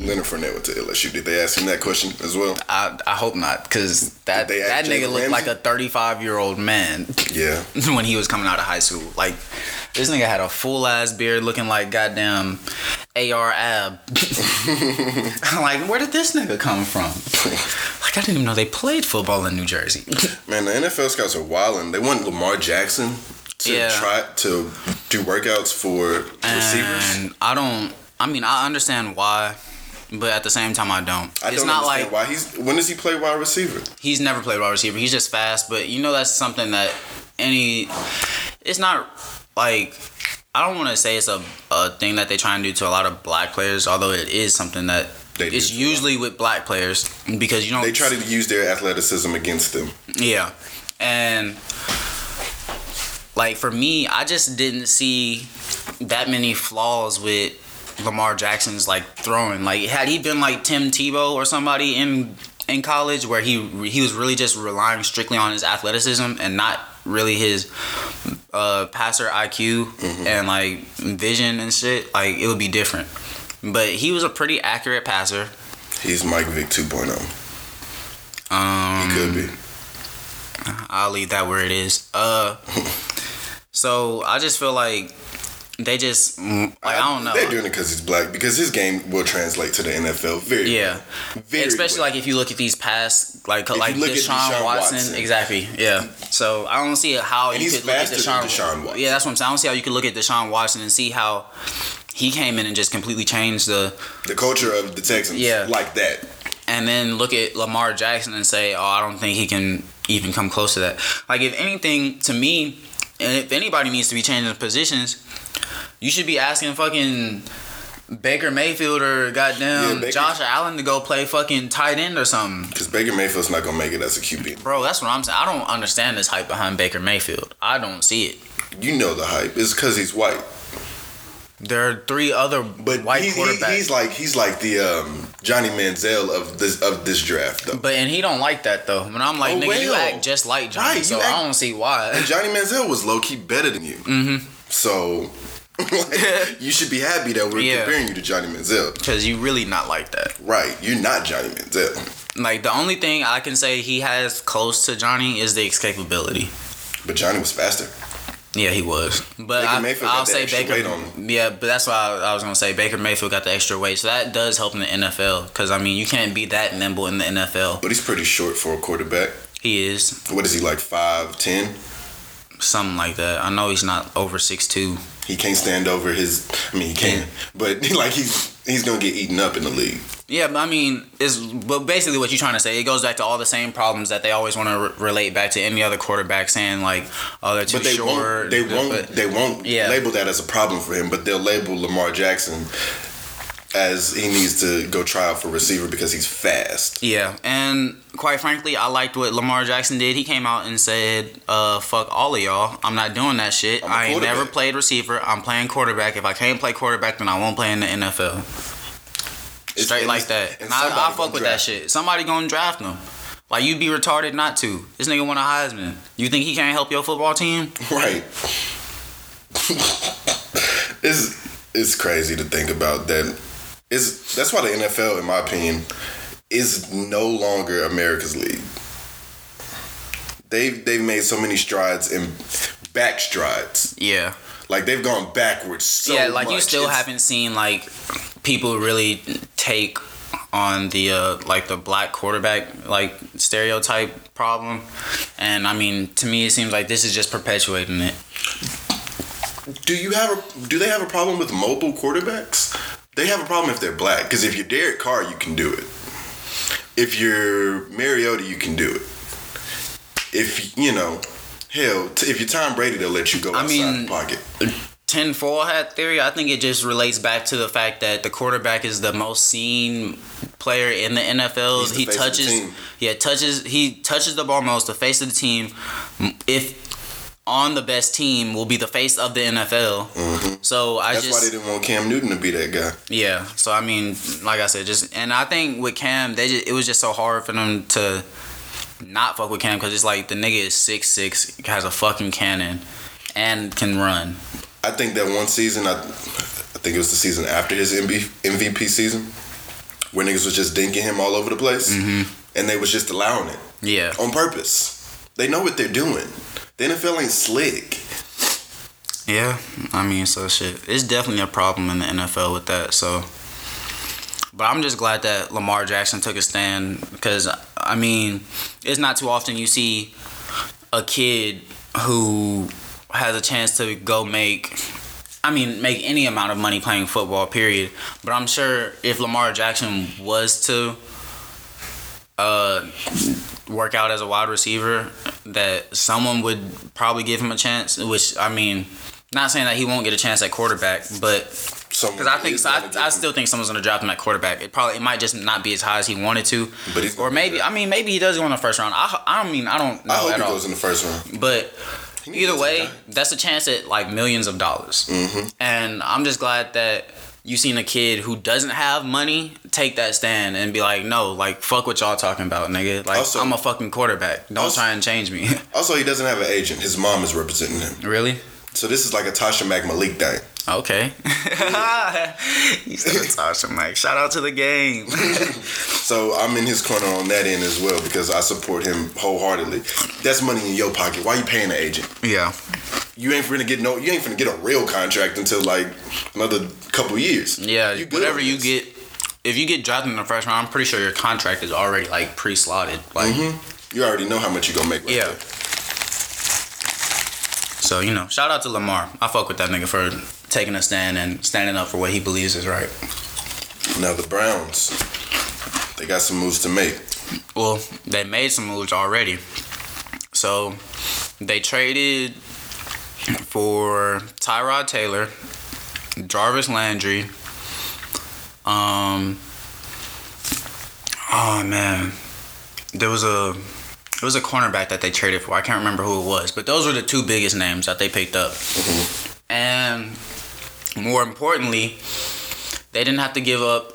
Le- Leonard Fournette went to LSU. Did they ask him that question as well? I I hope not, cause that that nigga Jalen looked like a 35 year old man Yeah. <laughs> when he was coming out of high school. Like this nigga had a full ass beard, looking like goddamn AR ab. <laughs> Like, where did this nigga come from? <laughs> Like I didn't even know they played football in New Jersey. Man, the NFL scouts are wilding. They want Lamar Jackson to Yeah. try to do workouts for receivers. And I don't. I mean, I understand why, but at the same time, I don't. I it's don't not like why he's. When does he play wide receiver? he's never played wide receiver. He's just fast, but you know that's something that any. It's not like I don't want to say it's a, a thing that they try and do to a lot of black players, although it is something that They it's usually with black players because you don't. They try to use their athleticism against them. Yeah. And like for me, I just didn't see that many flaws with Lamar Jackson's like throwing. Like had he been like Tim Tebow or somebody in in college where he he was really just relying strictly on his athleticism and not really his uh passer IQ and like vision and shit, like it would be different. But he was a pretty accurate passer. He's Mike Vick 2.0. Um He could be. I'll leave that where it is. Uh, <laughs> so I just feel like they just like I don't know. They're doing it because he's black. Because his game will translate to the NFL very Yeah. Very especially well. like if you look at these past like like you look Deshaun, Deshaun Watson, Watson. exactly. Yeah. So I don't see how And you he's could look at Deshaun. Deshaun Watson. Yeah, that's what I'm saying. I don't see how you could look at Deshaun Watson and see how he came in and just completely changed the the culture of the Texans. Yeah. like that. and then look at Lamar Jackson and say, "Oh, I don't think he can even come close to that." Like, if anything, to me, and if anybody needs to be changing positions, you should be asking fucking Baker Mayfield or goddamn Yeah, Baker- Josh Allen to go play fucking tight end or something. Because Baker Mayfield's not gonna make it as a QB. Bro, that's what I'm saying. I don't understand this hype behind Baker Mayfield. I don't see it. You know the hype. It's because he's white. There are three other But white he- he- quarterbacks. he's like he's like the um, Johnny Manziel of this of this draft though. but and he don't like that though. When I'm like, Oh, nigga, you act just like Johnny, Right, so act- I don't see why. And Johnny Manziel was low key better than you. Mm-hmm. So <laughs> like, <laughs> you should be happy that we're Yeah. comparing you to Johnny Manziel. Because you really not like that. Right, you're not Johnny Manziel. Like the only thing I can say he has close to Johnny is the escapability. But Johnny was faster. Yeah, he was. But Baker I, Mayfield I'll got that say Baker. Yeah, but that's why I, I was gonna say Baker Mayfield got the extra weight, so that does help in the NFL. Because I mean, you can't be that nimble in the NFL. But he's pretty short for a quarterback. He is What is he like? Five ten? something like that. I know he's not over six two. He can't stand over his. I mean, he can, but <laughs> like he's he's gonna get eaten up in the league. Yeah, but I mean, is but basically what you're trying to say. It goes back to all the same problems that they always want to re- relate back to any other quarterback, saying like, oh, they're too But they short. won't. They won't. but- they won't Yeah. label that as a problem for him. But they'll label Lamar Jackson as he needs to go try out for receiver because he's fast. Yeah, and quite frankly, I liked what Lamar Jackson did. He came out and said, uh, "Fuck all of y'all. I'm not doing that shit. I ain't never played receiver. I'm playing quarterback. If I can't play quarterback, then I won't play in the NFL. Straight like that. and I, I fuck with that shit. Somebody gonna draft him. Like you'd be retarded not to. This nigga won a Heisman. You think he can't help your football team? <laughs> Right. it's it's crazy to think about that. Is that's why the NFL, in my opinion, is no longer America's league. They've they've made so many strides and back strides. Yeah. Like they've gone backwards so yeah, like you still It's- haven't seen like people really take on the uh like the black quarterback like stereotype problem. And I mean, to me it seems like this is just perpetuating it. Do you have a do they have a problem with mobile quarterbacks? They have a problem if they're black. Because if you're Derek Carr, you can do it. If you're Mariota, you can do it. If you know, hell, t- if you're Tom Brady, they'll let you go I outside mean, the pocket. 10 4 hat theory, I think it just relates back to the fact that the quarterback is the most seen player in the NFL. The he face of the touches yeah, touches he touches the ball most, the face of the team. If on the best team will be the face of the NFL. Mm-hmm. So I That's just why they didn't want Cam Newton to be that guy. yeah. So I mean, like I said, just and I think with Cam, they just it was just so hard for them to not fuck with Cam because it's like the nigga is six six, has a fucking cannon, and can run. I think that one season, I, I think it was the season after his MVP season, where niggas was just dinking him all over the place, mm-hmm. and they was just allowing it Yeah. on purpose. They know what they're doing. The NFL ain't slick. Yeah, I mean, so shit. It's definitely a problem in the NFL with that. So, but I'm just glad that Lamar Jackson took a stand because I mean, it's not too often you see a kid who has a chance to go make. I mean, make any amount of money playing football. Period. But I'm sure if Lamar Jackson was to uh, work out as a wide receiver, that someone would probably give him a chance. Which I mean, not saying that he won't get a chance at quarterback, but Someone because I think so I, I still think someone's gonna draft him at quarterback. It probably it might just not be as high as he wanted to, But or maybe I mean maybe he does go in the first round. I I don't mean I don't know I hope he all. goes in the first round. But either way, that's a chance at like millions of dollars. Mhm. And I'm just glad that you seen a kid who doesn't have money take that stand and be like, no, like fuck what y'all talking about, nigga. Like Also- I'm a fucking quarterback. Don't Also- try and change me. <laughs> Also, he doesn't have an agent. His mom is representing him. really? So this is like a Tasha McMalik thing. Okay. <laughs> you said Tasha Mike. Shout out to the game. <laughs> So I'm in his corner on that end as well because I support him wholeheartedly. That's money in your pocket. Why you paying the agent? yeah. You ain't finna get no. You ain't finna get a real contract until like another couple years. Yeah. You whatever you get. If you get drafted in the first round, I'm pretty sure your contract is already like pre-slotted. Like, mm-hmm. You already know how much you gonna make. Right Yeah. there. So you know, shout out to Lamar. I fuck with that nigga for taking a stand and standing up for what he believes is right. Now the Browns, they got some moves to make. Well, they made some moves already. So they traded for Tyrod Taylor, Jarvis Landry. Um. Oh man, there was a it was a cornerback that they traded for. I can't remember who it was, but those were the two biggest names that they picked up. And more importantly, they didn't have to give up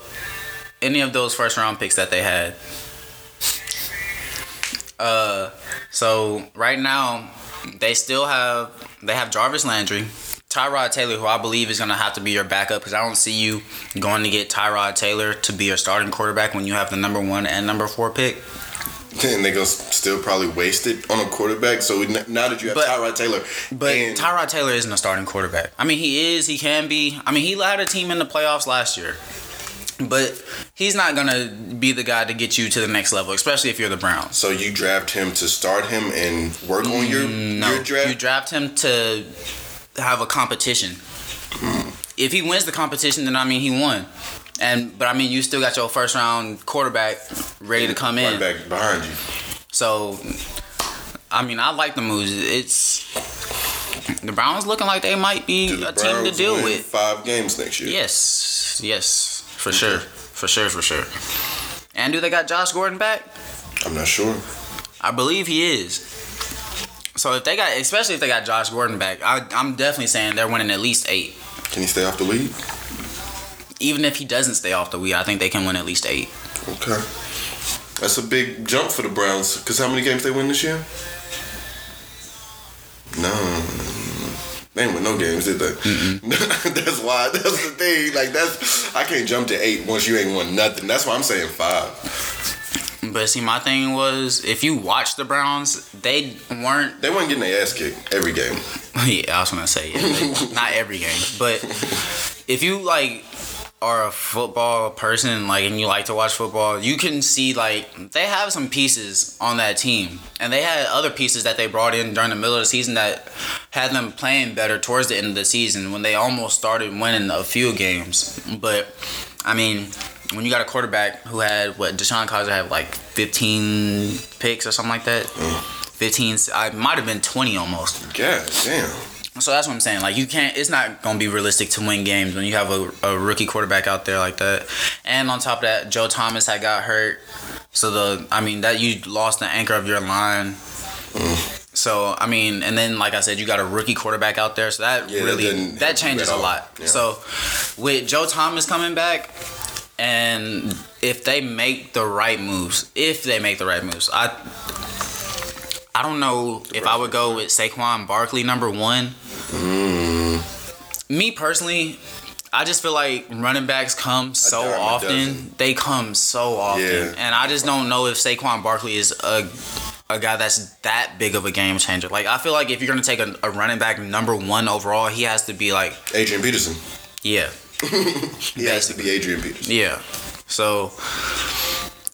any of those first round picks that they had. Uh, so right now they still have they have Jarvis Landry, Tyrod Taylor, who I believe is gonna have to be your backup because I don't see you going to get Tyrod Taylor to be your starting quarterback when you have the number one and number four pick. <laughs> And they gonna still probably waste it on a quarterback. So n- now that you have But- Tyrod Taylor, But and Tyrod Taylor isn't a starting quarterback. I mean, he is. He can be. I mean, he led a team in the playoffs last year. But he's not gonna be the guy to get you to the next level, especially if you're the Browns. so you draft him to start him and work on your Mm, No, your draft. you draft him to have a competition. If he wins the competition, then I mean he won. And but I mean you still got your first round quarterback ready to come in. Right back behind you. So I mean I like the moves. It's the Browns looking like they might be a team to deal win with. five games next year? Yes, yes, for sure, for sure, for sure. And do they got Josh Gordon back? I'm not sure. I believe he is. So if they got, especially if they got Josh Gordon back, I, I'm definitely saying they're winning at least eight. Can he stay off the lead? Even if he doesn't stay off the weed, I think they can win at least eight. Okay. That's a big jump for the Browns. Because how many games they win this year? No. They ain't win no games, did they? <laughs> that's why. That's the thing. Like, that's. I can't jump to eight once you ain't won nothing. That's why I'm saying five. But see, my thing was, if you watch the Browns, they weren't. They weren't getting their ass kicked every game. <laughs> Yeah, I was gonna say, yeah, not every game, but <laughs> if you like are a football person, like, and you like to watch football, you can see like they have some pieces on that team, and they had other pieces that they brought in during the middle of the season that had them playing better towards the end of the season when they almost started winning a few games. But I mean, when you got a quarterback who had what DeShone Kizer had like 15 picks or something like that. Mm. 15, I might have been 20 almost. God damn. So that's what I'm saying. Like you can't. It's not gonna be realistic to win games when you have a, a rookie quarterback out there like that. And on top of that, Joe Thomas had got hurt. So the I mean that you lost the anchor of your line. So I mean, and then like I said, you got a rookie quarterback out there, so that Yeah, really didn't that changes a lot. Yeah. So with Joe Thomas coming back, and if they make the right moves, if they make the right moves, I I don't know if I would go with Saquon Barkley number one. Mm. Me personally. I just feel like running backs come so often. They come so often, Yeah. and I just don't know if Saquon Barkley is a a guy that's that big of a game changer. Like I feel like if you're gonna take a, a running back number one overall, he has to be like, Adrian Peterson. yeah, <laughs> He has to be Adrian Peterson. yeah. So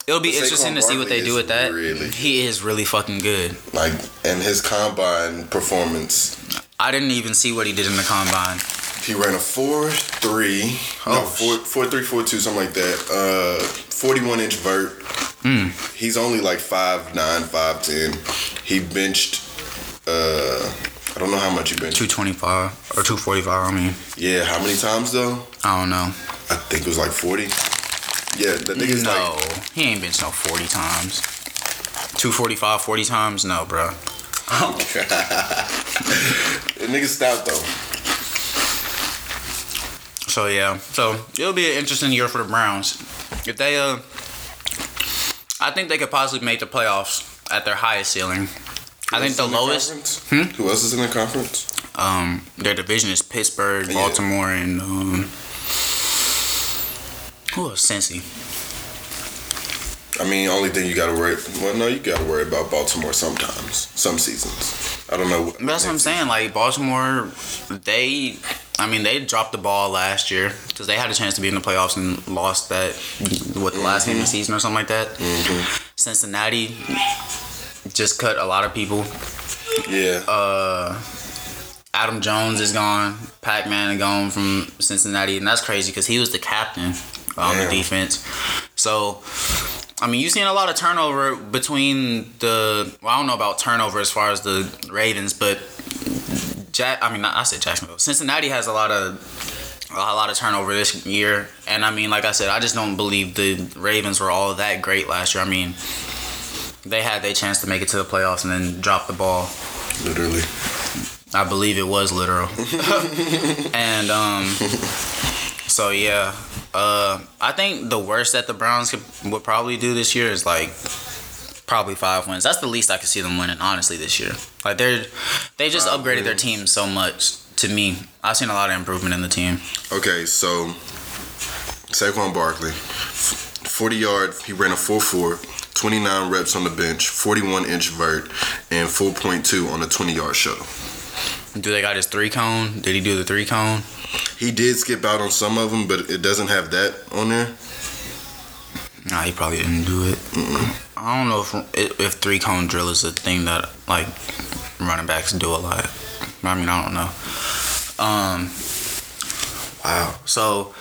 it'll be But interesting Saquon to see what they do with that. really- he is really fucking good. Like, and his combine performance, I didn't even see what he did in the combine. he ran a four three, no, Oh, four four three four two, something like that. Uh, forty one inch vert. Hmm. He's only like five nine, five ten. He benched. Uh, I don't know how much he benched. Two twenty five or two forty five. I mean, Yeah, how many times though? I don't know. I think it was like forty. Yeah, the nigga's no, like he ain't been no forty times. 245, 40 times? No, bro. The <laughs> nigga's stout though. So yeah, so it'll be an interesting year for the Browns. If they, uh, I think they could possibly make the playoffs at their highest ceiling. I think the lowest, the conference? Who else is in the conference? um, their division is Pittsburgh, Yeah. Baltimore, and um, who else? Cincy. I mean, only thing you gotta worry. Well, no, you gotta worry about Baltimore sometimes, some seasons. I don't know. But that's what I'm saying. Like Baltimore, they, I mean, they dropped the ball last year because they had a chance to be in the playoffs and lost that what the last game of the mm-hmm. season or something like that. Mm-hmm. Cincinnati just cut a lot of people. Yeah, Uh, Adam Jones is gone. Pac Man is gone from Cincinnati, and that's crazy because he was the captain um, on the defense. So, I mean, you've seen a lot of turnover between the. Well, I don't know about turnover as far as the Ravens, but Jack. I mean, I said Jacksonville. Cincinnati has a lot of. A lot of turnover this year, and I mean, like I said, I just don't believe the Ravens were all that great last year. I mean, they had their chance to make it to the playoffs and then drop the ball. literally. I believe it was literal. <laughs> <laughs> and um so yeah. Uh I think the worst that the Browns could would probably do this year is like probably five wins. That's the least I could see them winning, honestly, this year. Like they're they just Five upgraded their team so much to me. I've seen a lot of improvement in the team. Okay, so Saquon Barkley, f- 40 yard, he ran a 4 4, 29 reps on the bench, 41 inch vert, and 4.2 on the 20 yard shuttle. Do they got his three cone? Did he do the three cone? He did skip out on some of them, but it doesn't have that on there. Nah, he probably didn't do it. I don't know if if three cone drill is a thing that like running backs do a lot. I mean, I don't know. Um, wow. So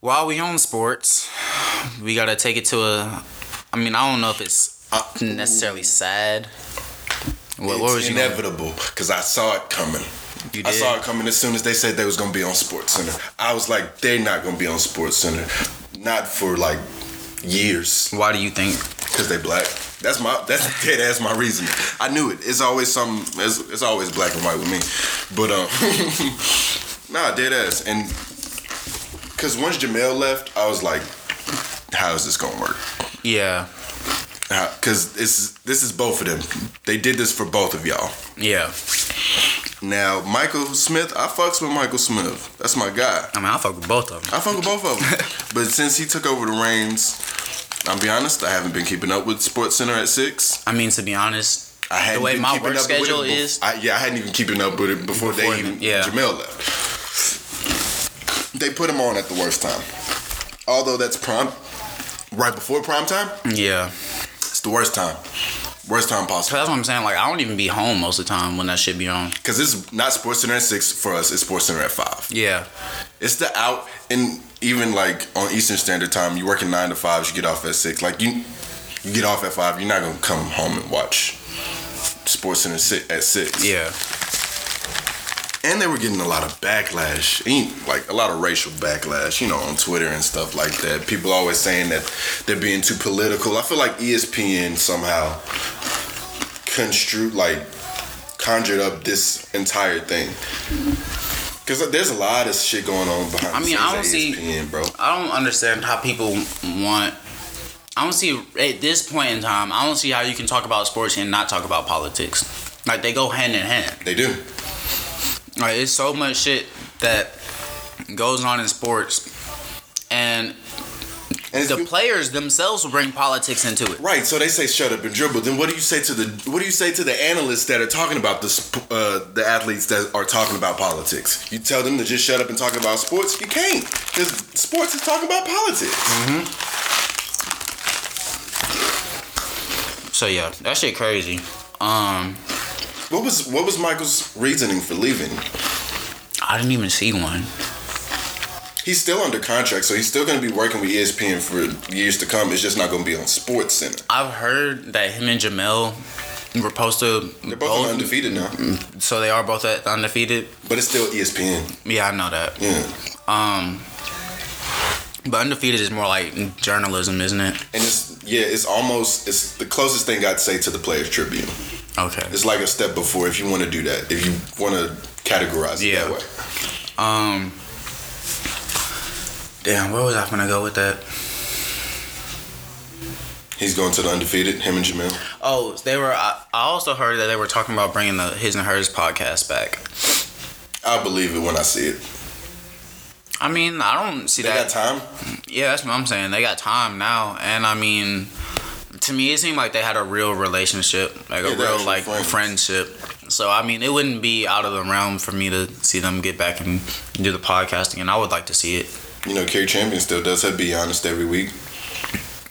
while we on sports, we gotta take it to a. I mean, I don't know if it's necessarily sad. What, what was inevitable because I saw it coming. I saw it coming as soon as they said they was gonna be on Sports Center. I was like, they're not gonna be on Sports Center, not for like years. Why do you think? Cause they black. That's my that's <laughs> dead ass my reason. I knew it. It's always some. It's, it's always black and white with me. But um, <laughs> nah, dead ass. And cause once Jemele left, I was like, how is this gonna work? Yeah, Cause this this is both of them. They did this for both of y'all. yeah. Now Michael Smith, I fucks with Michael Smith. That's my guy. I mean, I fuck with both of them. I fuck with both of them. <laughs> but since he took over the reins, I'll be honest, I haven't been keeping up with Sports Center at six. I mean, to be honest, I hadn't the way my work up with it schedule bef- is, I, yeah, I hadn't even keeping up with it before, Before they even yeah. Jemele left. They put him on at the worst time. Although that's prime, right before prime time, yeah. it's the worst time, worst time possible. that's what I'm saying. Like, I don't even be home most of the time when that shit be on. Because it's not Sports Center at six for us. It's Sports Center at five. Yeah, It's the out and even like on Eastern Standard Time, you working nine to five, you get off at six. Like you, you get off at five, you're not gonna come home and watch Sports Center at six. yeah. And they were getting a lot of backlash, like a lot of racial backlash, you know, on Twitter and stuff like that. People always saying that they're being too political. I feel like ESPN somehow construed, like, conjured up this entire thing. Because there's a lot of shit going on behind I the mean, scenes I don't see- ESPN, bro. I don't understand how people want. I don't see at this point in time. I don't see how you can talk about sports and not talk about politics. Like they go hand in hand. They do. Like it's so much shit that goes on in sports, and And the players themselves will bring politics into it. Right, so they say shut up and dribble. Then what do you say to the what do you say to the analysts that are talking about the uh, the athletes that are talking about politics? You tell them to just shut up and talk about sports. You can't because sports is talking about politics. So yeah, that shit crazy. Um, What was what was Michael's reasoning for leaving? I didn't even see one. He's still under contract, so he's still going to be working with ESPN for years to come. It's just not going to be on Sports Center. I've heard that him and Jemele were supposed to They're both undefeated now, So they are both undefeated. but it's still ESPN. Yeah, I know that. Yeah, Um, but undefeated is more like journalism, isn't it? and it's yeah, it's almost it's the closest thing I'd say to the Players Tribune. Okay. It's like a step before if you want to do that. If you want to categorize it Yeah. that way. Um. Damn, where was I gonna go with that? He's going to the undefeated. Him and Jemele. Oh, they were. I, I also heard that they were talking about bringing the his and hers podcast back. I'll believe it when I see it. I mean, I don't see They that. They got time. Yeah, that's what I'm saying. They got time now, and I mean, to me, it seemed like they had a real relationship, like Yeah, a real like friends. friendship. So I mean, it wouldn't be out of the realm for me to see them get back and do the podcasting, and I would like to see it. You know, Cari Champion still does her Be Honest every week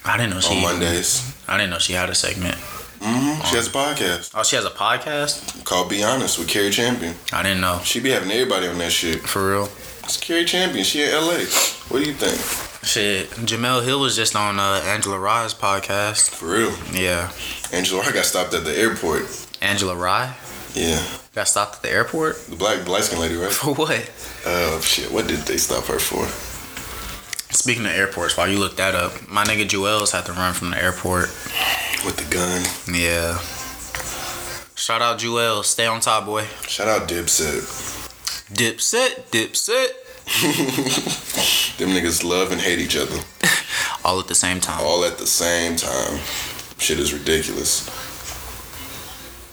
I didn't know she. on Mondays. I didn't know she had a segment. hmm She has a podcast Oh, she has a podcast. called Be Honest with Cari Champion. I didn't know. she'd be having everybody on that shit. For real. It's Cari Champion. She in LA. What do you think? Shit, Jemele Hill was just on uh, Angela Rye's podcast. For real. Yeah, Angela I got stopped at the airport. Angela Rye Yeah. got stopped at the airport The black light skin lady, right? for what? Oh shit. What did they stop her for? Speaking of airports, while you look that up, my nigga Juelz had to run from the airport. With the gun. Yeah. Shout out Joel, stay on top, boy. Shout out Dipset. Dipset, dipset. <laughs> Them niggas love and hate each other <laughs> All at the same time. all at the same time. Shit is ridiculous.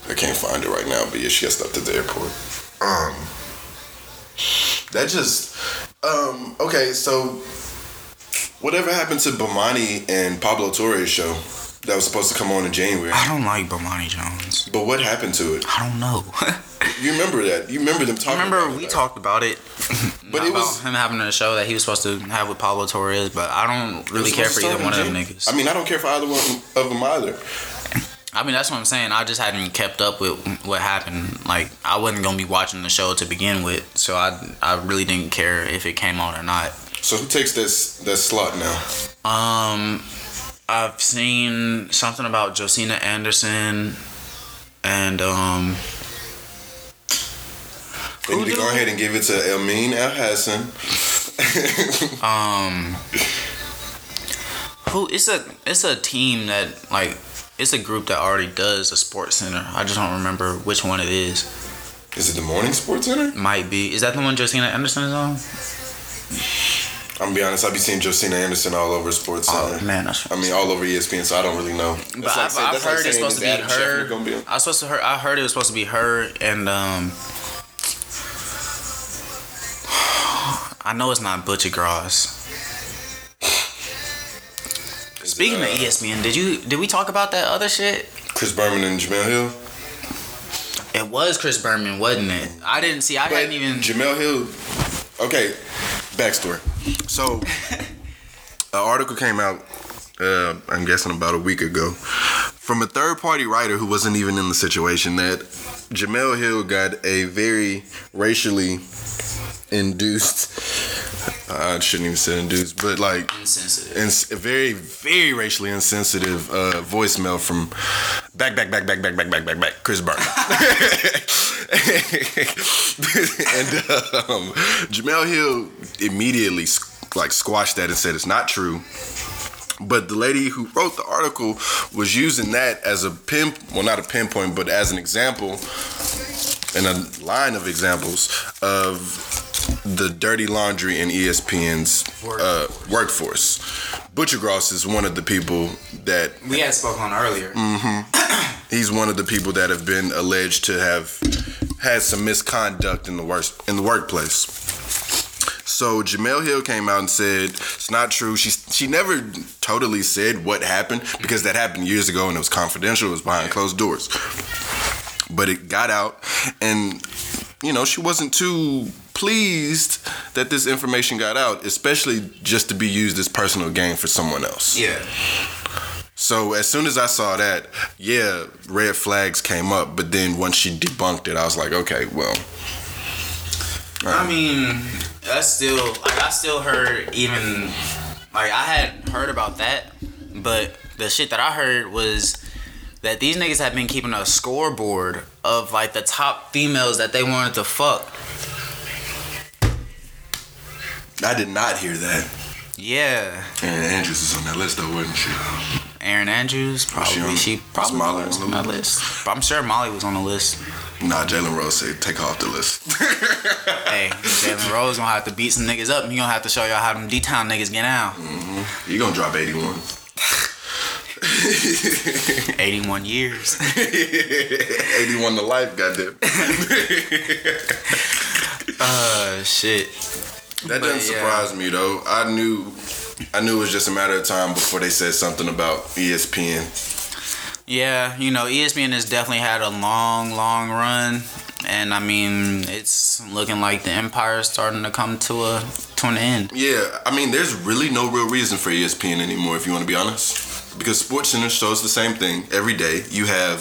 I can't find it right now, but yeah, she got stopped at the airport. Um, that just um okay. So, whatever happened to Bomani and Pablo Torres show that was supposed to come on in January? I don't like Bomani Jones. But what happened to it? I don't know. <laughs> You remember that? You remember them talking? Remember about we talked about it, But it about was- him having a show that he was supposed to have with Pablo Torres, but I don't really care for either one of them niggas. I mean, I don't care for either one of them either. I mean, that's what I'm saying. I just hadn't kept up with what happened. Like, I wasn't gonna be watching the show to begin with, so I I really didn't care if it came on or not. So who takes this that slot now? Um, I've seen something about Josina Anderson, and um, They need to go ahead and give it to Elmin El Hassan. <laughs> um, who? It's a it's a team that like it's a group that already does a sports center. I just don't remember which one it is. Is it the Morning Sports Center? Might be. Is that the one Josina Anderson is on? I'm gonna be honest. I be seeing Josina Anderson all over Sports Oh Center. man, that's I mean, all over ESPN, so I don't really know. But like I've, saying- I've that's like heard it's supposed to be Adam her. Be? I was supposed to her. I heard it was supposed to be her and um. I know it's not Buccigross. Is it, Speaking of uh, ESPN, did you did we talk about that other shit? Chris Berman and Jemele Hill. It was Chris Berman, wasn't it? I didn't see. I But hadn't even. Jemele Hill. Okay, backstory. So, an article came out. Uh, I'm guessing about a week ago, from a third party writer who wasn't even in the situation that Jemele Hill got a very racially induced. I shouldn't even say induced, but like Insensitive. ins- very, very racially insensitive uh, voicemail from back, back, back, back, back, back, back, back, back, Chris Burton. <laughs> and um, Jemele Hill immediately like squashed that and said it's not true. But the lady who wrote the article was using that as a pin, well, not a pinpoint, but as an example and a line of examples of the dirty laundry in ESPN's uh, workforce. Buccigross is one of the people that We had spoken on earlier. <coughs> he's one of the people that have been alleged to have had some misconduct in the worst in the workplace. So Jemele Hill came out and said it's not true. She she never totally said what happened because that happened years ago and it was confidential. It was behind closed doors. But it got out, and you know she wasn't too pleased that this information got out, especially just to be used as personal gain for someone else. Yeah. So as soon as I saw that, yeah, red flags came up. But then once she debunked it, I was like, okay, well, I mean, that's still like I still heard even like I had heard about that, but the shit that I heard was that these niggas have been keeping a scoreboard of like the top females that they wanted to fuck. I did not hear that. Yeah, Erin Andrews is on that list, though, wasn't she? Erin Andrews probably on- she, was probably Molly was on that list. But I'm sure Molly was on the list. Nah, Jalen Rose said take her off the list. <laughs> hey, Jalen Rose gonna have to beat some niggas up. And he gonna have to show y'all how them D-Town niggas get out. you gonna drop 81. <laughs> 81 years. <laughs> 81 to life, goddamn. uh, shit. That But, doesn't yeah. surprise me though. I knew, I knew it was just a matter of time before they said something about ESPN. Yeah, you know, ESPN has definitely had a long, long run, and I mean, it's looking like the empire is starting to come to a to an end. Yeah, I mean, there's really no real reason for ESPN anymore, if you want to be honest. Because SportsCenter shows the same thing every day. You have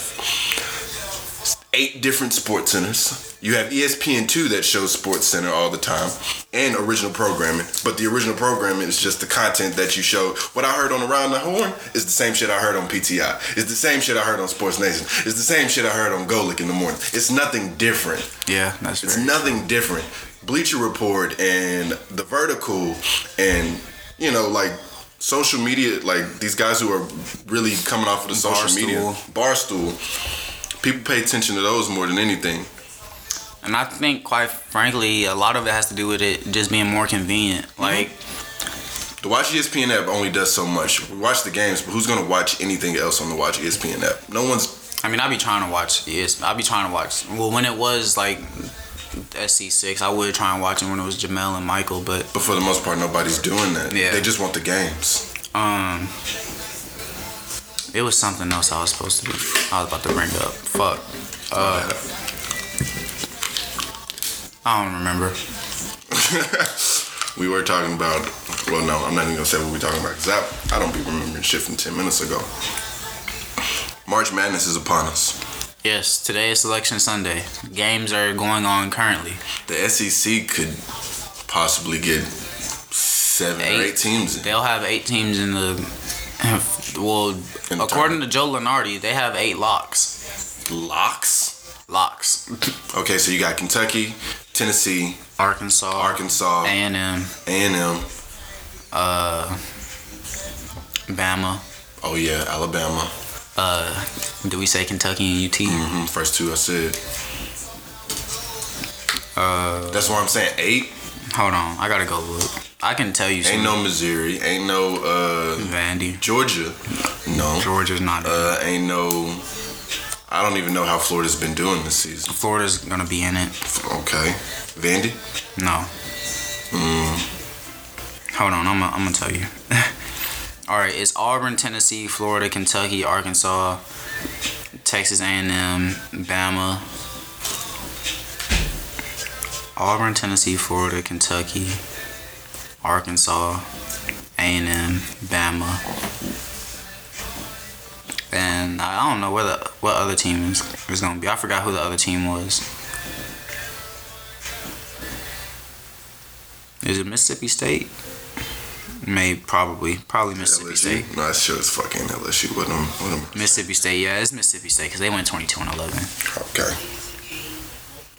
eight different sports centers. You have E ESPN2 that shows Sports Center all the time and original programming. But the original programming is just the content that you show. What I heard on Around the Horn is the same shit I heard on PTI. It's the same shit I heard on Sports Nation. It's the same shit I heard on Golic in the morning. It's nothing different. Yeah, that's right. It's nothing different. Bleacher Report and The Vertical and you know like social media like these guys who are really coming off of the social media Barstool. People pay attention to those more than anything. And I think, quite frankly, a lot of it has to do with it just being more convenient. Like, The Watch ESPN app only does so much. We watch the games, but who's gonna watch anything else on the Watch ESPN app? No one's. I mean, I be trying to watch. Yes, I be trying to watch. Well, when it was like SC6, I would try and watch it when it was Jemele and Michael, but But for the most part, nobody's doing that. Yeah. They just want the games. um, it was something else I was supposed to be. I was about to bring up. Fuck. Uh, I don't remember. <laughs> we were talking about. Well, no, I'm not even gonna say what we're talking about because I, I don't be remembering shit from ten minutes ago. March Madness is upon us. Yes, today is Selection Sunday. Games are going on currently. The SEC could possibly get seven or eight teams. in. They'll have eight teams in the. <laughs> Well, In according to Joe Lunardi, they have eight locks. Locks. Locks. Okay, so you got Kentucky, Tennessee, Arkansas, Arkansas, A and M, A and M. uh, Bama. Oh yeah, Alabama. Uh, do we say Kentucky and UT? hmm First two I said. Uh, That's why I'm saying eight. hold on, I gotta go look. I can tell you. Ain't some- no Missouri. Ain't no uh Vandy. Georgia. No. Georgia's not. Uh, ain't no. I don't even know how Florida's been doing this season. Florida's gonna be in it. Okay, Vandy. No. Mm. Hold on, I'm gonna, I'm gonna tell you. <laughs> All right, it's Auburn, Tennessee, Florida, Kentucky, Arkansas, Texas A&M, Bama. Auburn, Tennessee, Florida, Kentucky, Arkansas, A&M, Bama. And I don't know where the what other team is, is gonna be. I forgot who the other team was. Is it Mississippi State? Maybe, probably, probably Mississippi State. LSU. No, that shit is fucking LSU with them. With them. Mississippi State, yeah, it's Mississippi State because they went 22 and 11, Okay.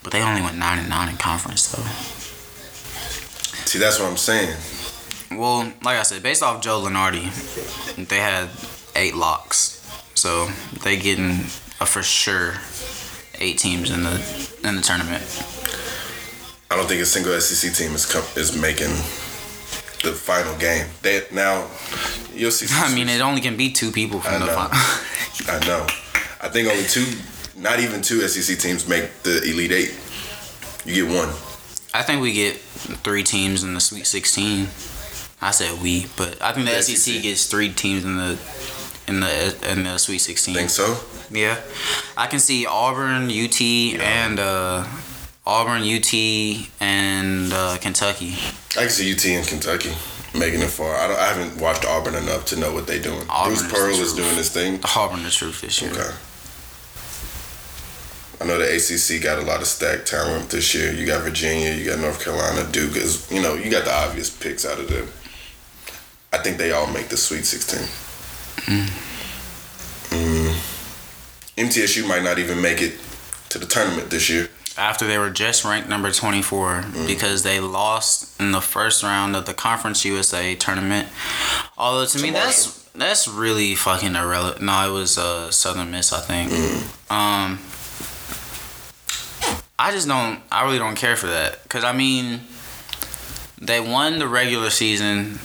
but they only went nine and nine in conference though. See, that's what I'm saying. Well, like I said, based off Joe Lunardi, they had eight locks, so they getting a for sure eight teams in the in the tournament. I don't think a single SEC team is com- is making the final game. They now you'll see. <laughs> I mean, it only can be two people I from the know. final. I know. I think only two, not even two SEC teams make the Elite Eight. You get one. I think we get three teams in the Sweet 16. I said we, but I think the, The SEC, SEC. gets three teams in the in the in the Sweet 16. Think so? Yeah, I can see Auburn, UT, and uh, Auburn, UT, and uh, Kentucky. I can see UT and Kentucky making it far. I, don't, I haven't watched Auburn enough to know what they're doing. Auburn Bruce is Pearl the is doing his thing. Auburn, the truth this year. Okay. I know the ACC got a lot of stacked talent this year. You got Virginia, you got North Carolina, Duke. Is you know you got the obvious picks out of them. I think they all make the Sweet Sixteen. Mm. MTSU might not even make it to the tournament this year. After they were just ranked number 24 because they lost in the first round of the Conference USA tournament. Although to, To me that's that's really fucking irrelevant. No, it was uh, Southern Miss, I think. Um, I just don't. I really don't care for that because I mean, they won the regular season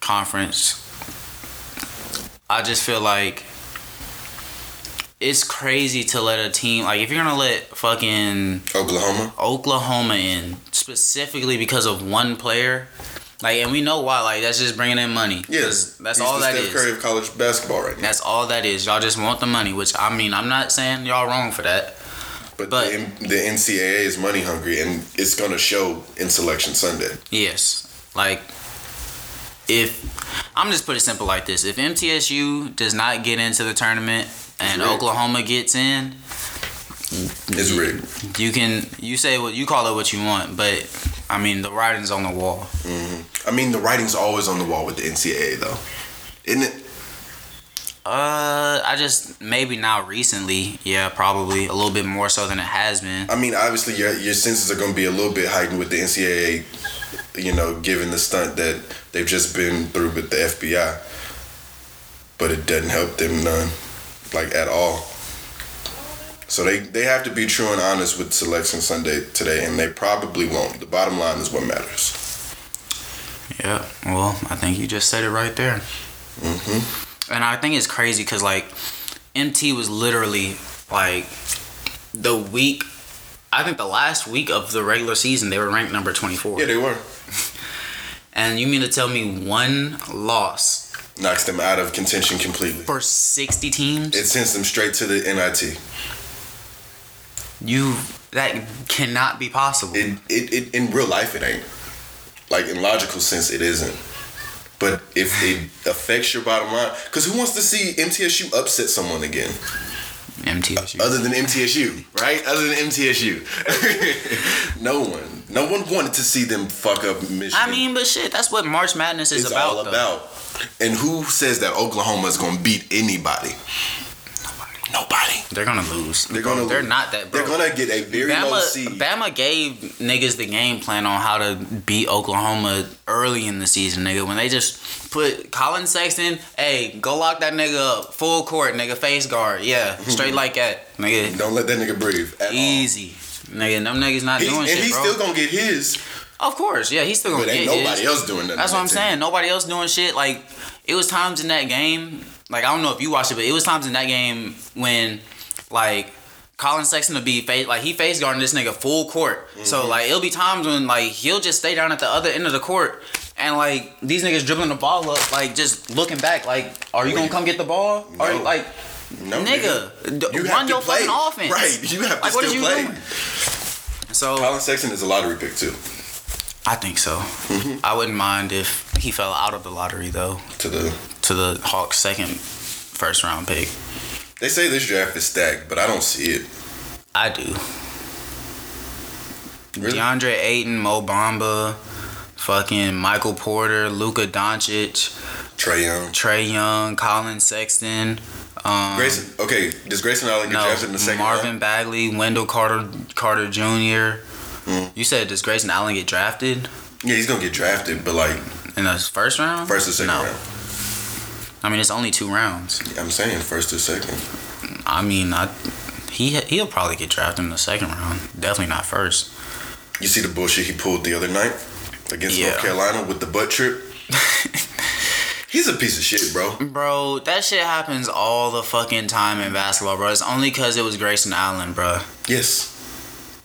conference. I just feel like it's crazy to let a team like if you're gonna let fucking Oklahoma. Oklahoma in specifically because of one player. Like, and we know why. Like, that's just bringing in money. Yes, that's He's all the that Steph is. Curry of college basketball right now. That's all that is. Y'all just want the money, which I mean, I'm not saying y'all wrong for that. But, But- the, M- the NCAA is money hungry, and it's gonna show in Selection Sunday. Yes. Like, if I'm just put it simple like this: if MTSU does not get into the tournament and. Oklahoma gets in, It's rigged. you can you say what you call it what you want, but I mean the writing's on the wall. Mm-hmm. I mean, the writing's always on the wall with the NCAA, though, isn't it? Uh, I just maybe now recently, yeah, probably a little bit more so than it has been. I mean, obviously, your your senses are going to be a little bit heightened with the NCAA, you know, given the stunt that they've just been through with the FBI. But it doesn't help them none, like at all. So they they have to be true and honest with Selection Sunday today, and they probably won't. The bottom line is what matters. Yeah, well, I think you just said it right there. hmm And I think it's crazy because like MT was literally like the week. I think the last week of the regular season they were ranked number twenty four. Yeah, they were. <laughs> And you mean to tell me one loss Knocks them out of contention completely. for sixty teams? It sends them straight to the NIT. you that cannot be possible. It, it, it in real life it ain't. Like in logical sense it isn't. But if it affects your bottom line, because who wants to see MTSU upset someone again? MTSU. Other than MTSU, right? Other than MTSU, <laughs> no one, no one wanted to see them fuck up Michigan. I mean, but shit, that's what March Madness is it's about. all though. about. And who says that Oklahoma is going to beat anybody? Nobody. Nobody. They're gonna lose. They're gonna They're not that. Bro. They're gonna get a very low Bama, seed. Bama gave niggas the game plan on how to beat Oklahoma early in the season, nigga. When they just put Collin Sexton, hey, go lock that nigga up, full court, nigga, face guard, yeah, <laughs> straight like that, nigga, Don't let that nigga breathe at all. easy, nigga. Them niggas not He- doing and shit, he's bro. still gonna get his, of course, yeah, he's still gonna get but ain't nobody his. else doing that. That's what I'm that saying. Nobody else doing shit. Like it was times in that game. Like I don't know if you watched it, but it was times in that game when like Collin Sexton would be face like he face guarding this nigga full court. So Mm-hmm. like it'll be times when like he'll just stay down at the other end of the court and like these niggas dribbling the ball up, like just looking back, like are you gonna come get the ball? Are you like No, nigga, d- You run your play. fucking offense. Right, you have to Like what still you play. doing? So Collin Sexton is a lottery pick too. I think so. Mm-hmm. I wouldn't mind if he fell out of the lottery though. To the to the Hawks' second first round pick. They say this draft is stacked, but I don't see it. I do. Really? DeAndre Ayton, Mo Bamba, fucking Michael Porter, Luka Doncic, Trae Young, Trae Young, Collin Sexton. Um, Grayson. Okay, does Grayson Allen get no, drafted in the second Marvin round? Bagley, Wendell Carter, Carter Jr. Mm. You said does Grayson Allen get drafted Yeah, he's gonna get drafted, but like in the first round? first or second no. round. I mean, it's only two rounds. I'm saying first or second. I mean, I, He he'll probably get drafted in the second round. Definitely not first. You see the bullshit he pulled the other night against Yeah. North Carolina with the butt trip. <laughs> He's a piece of shit, bro. Bro, that shit happens all the fucking time in basketball, bro. It's only because it was Grayson Allen, bro. Yes.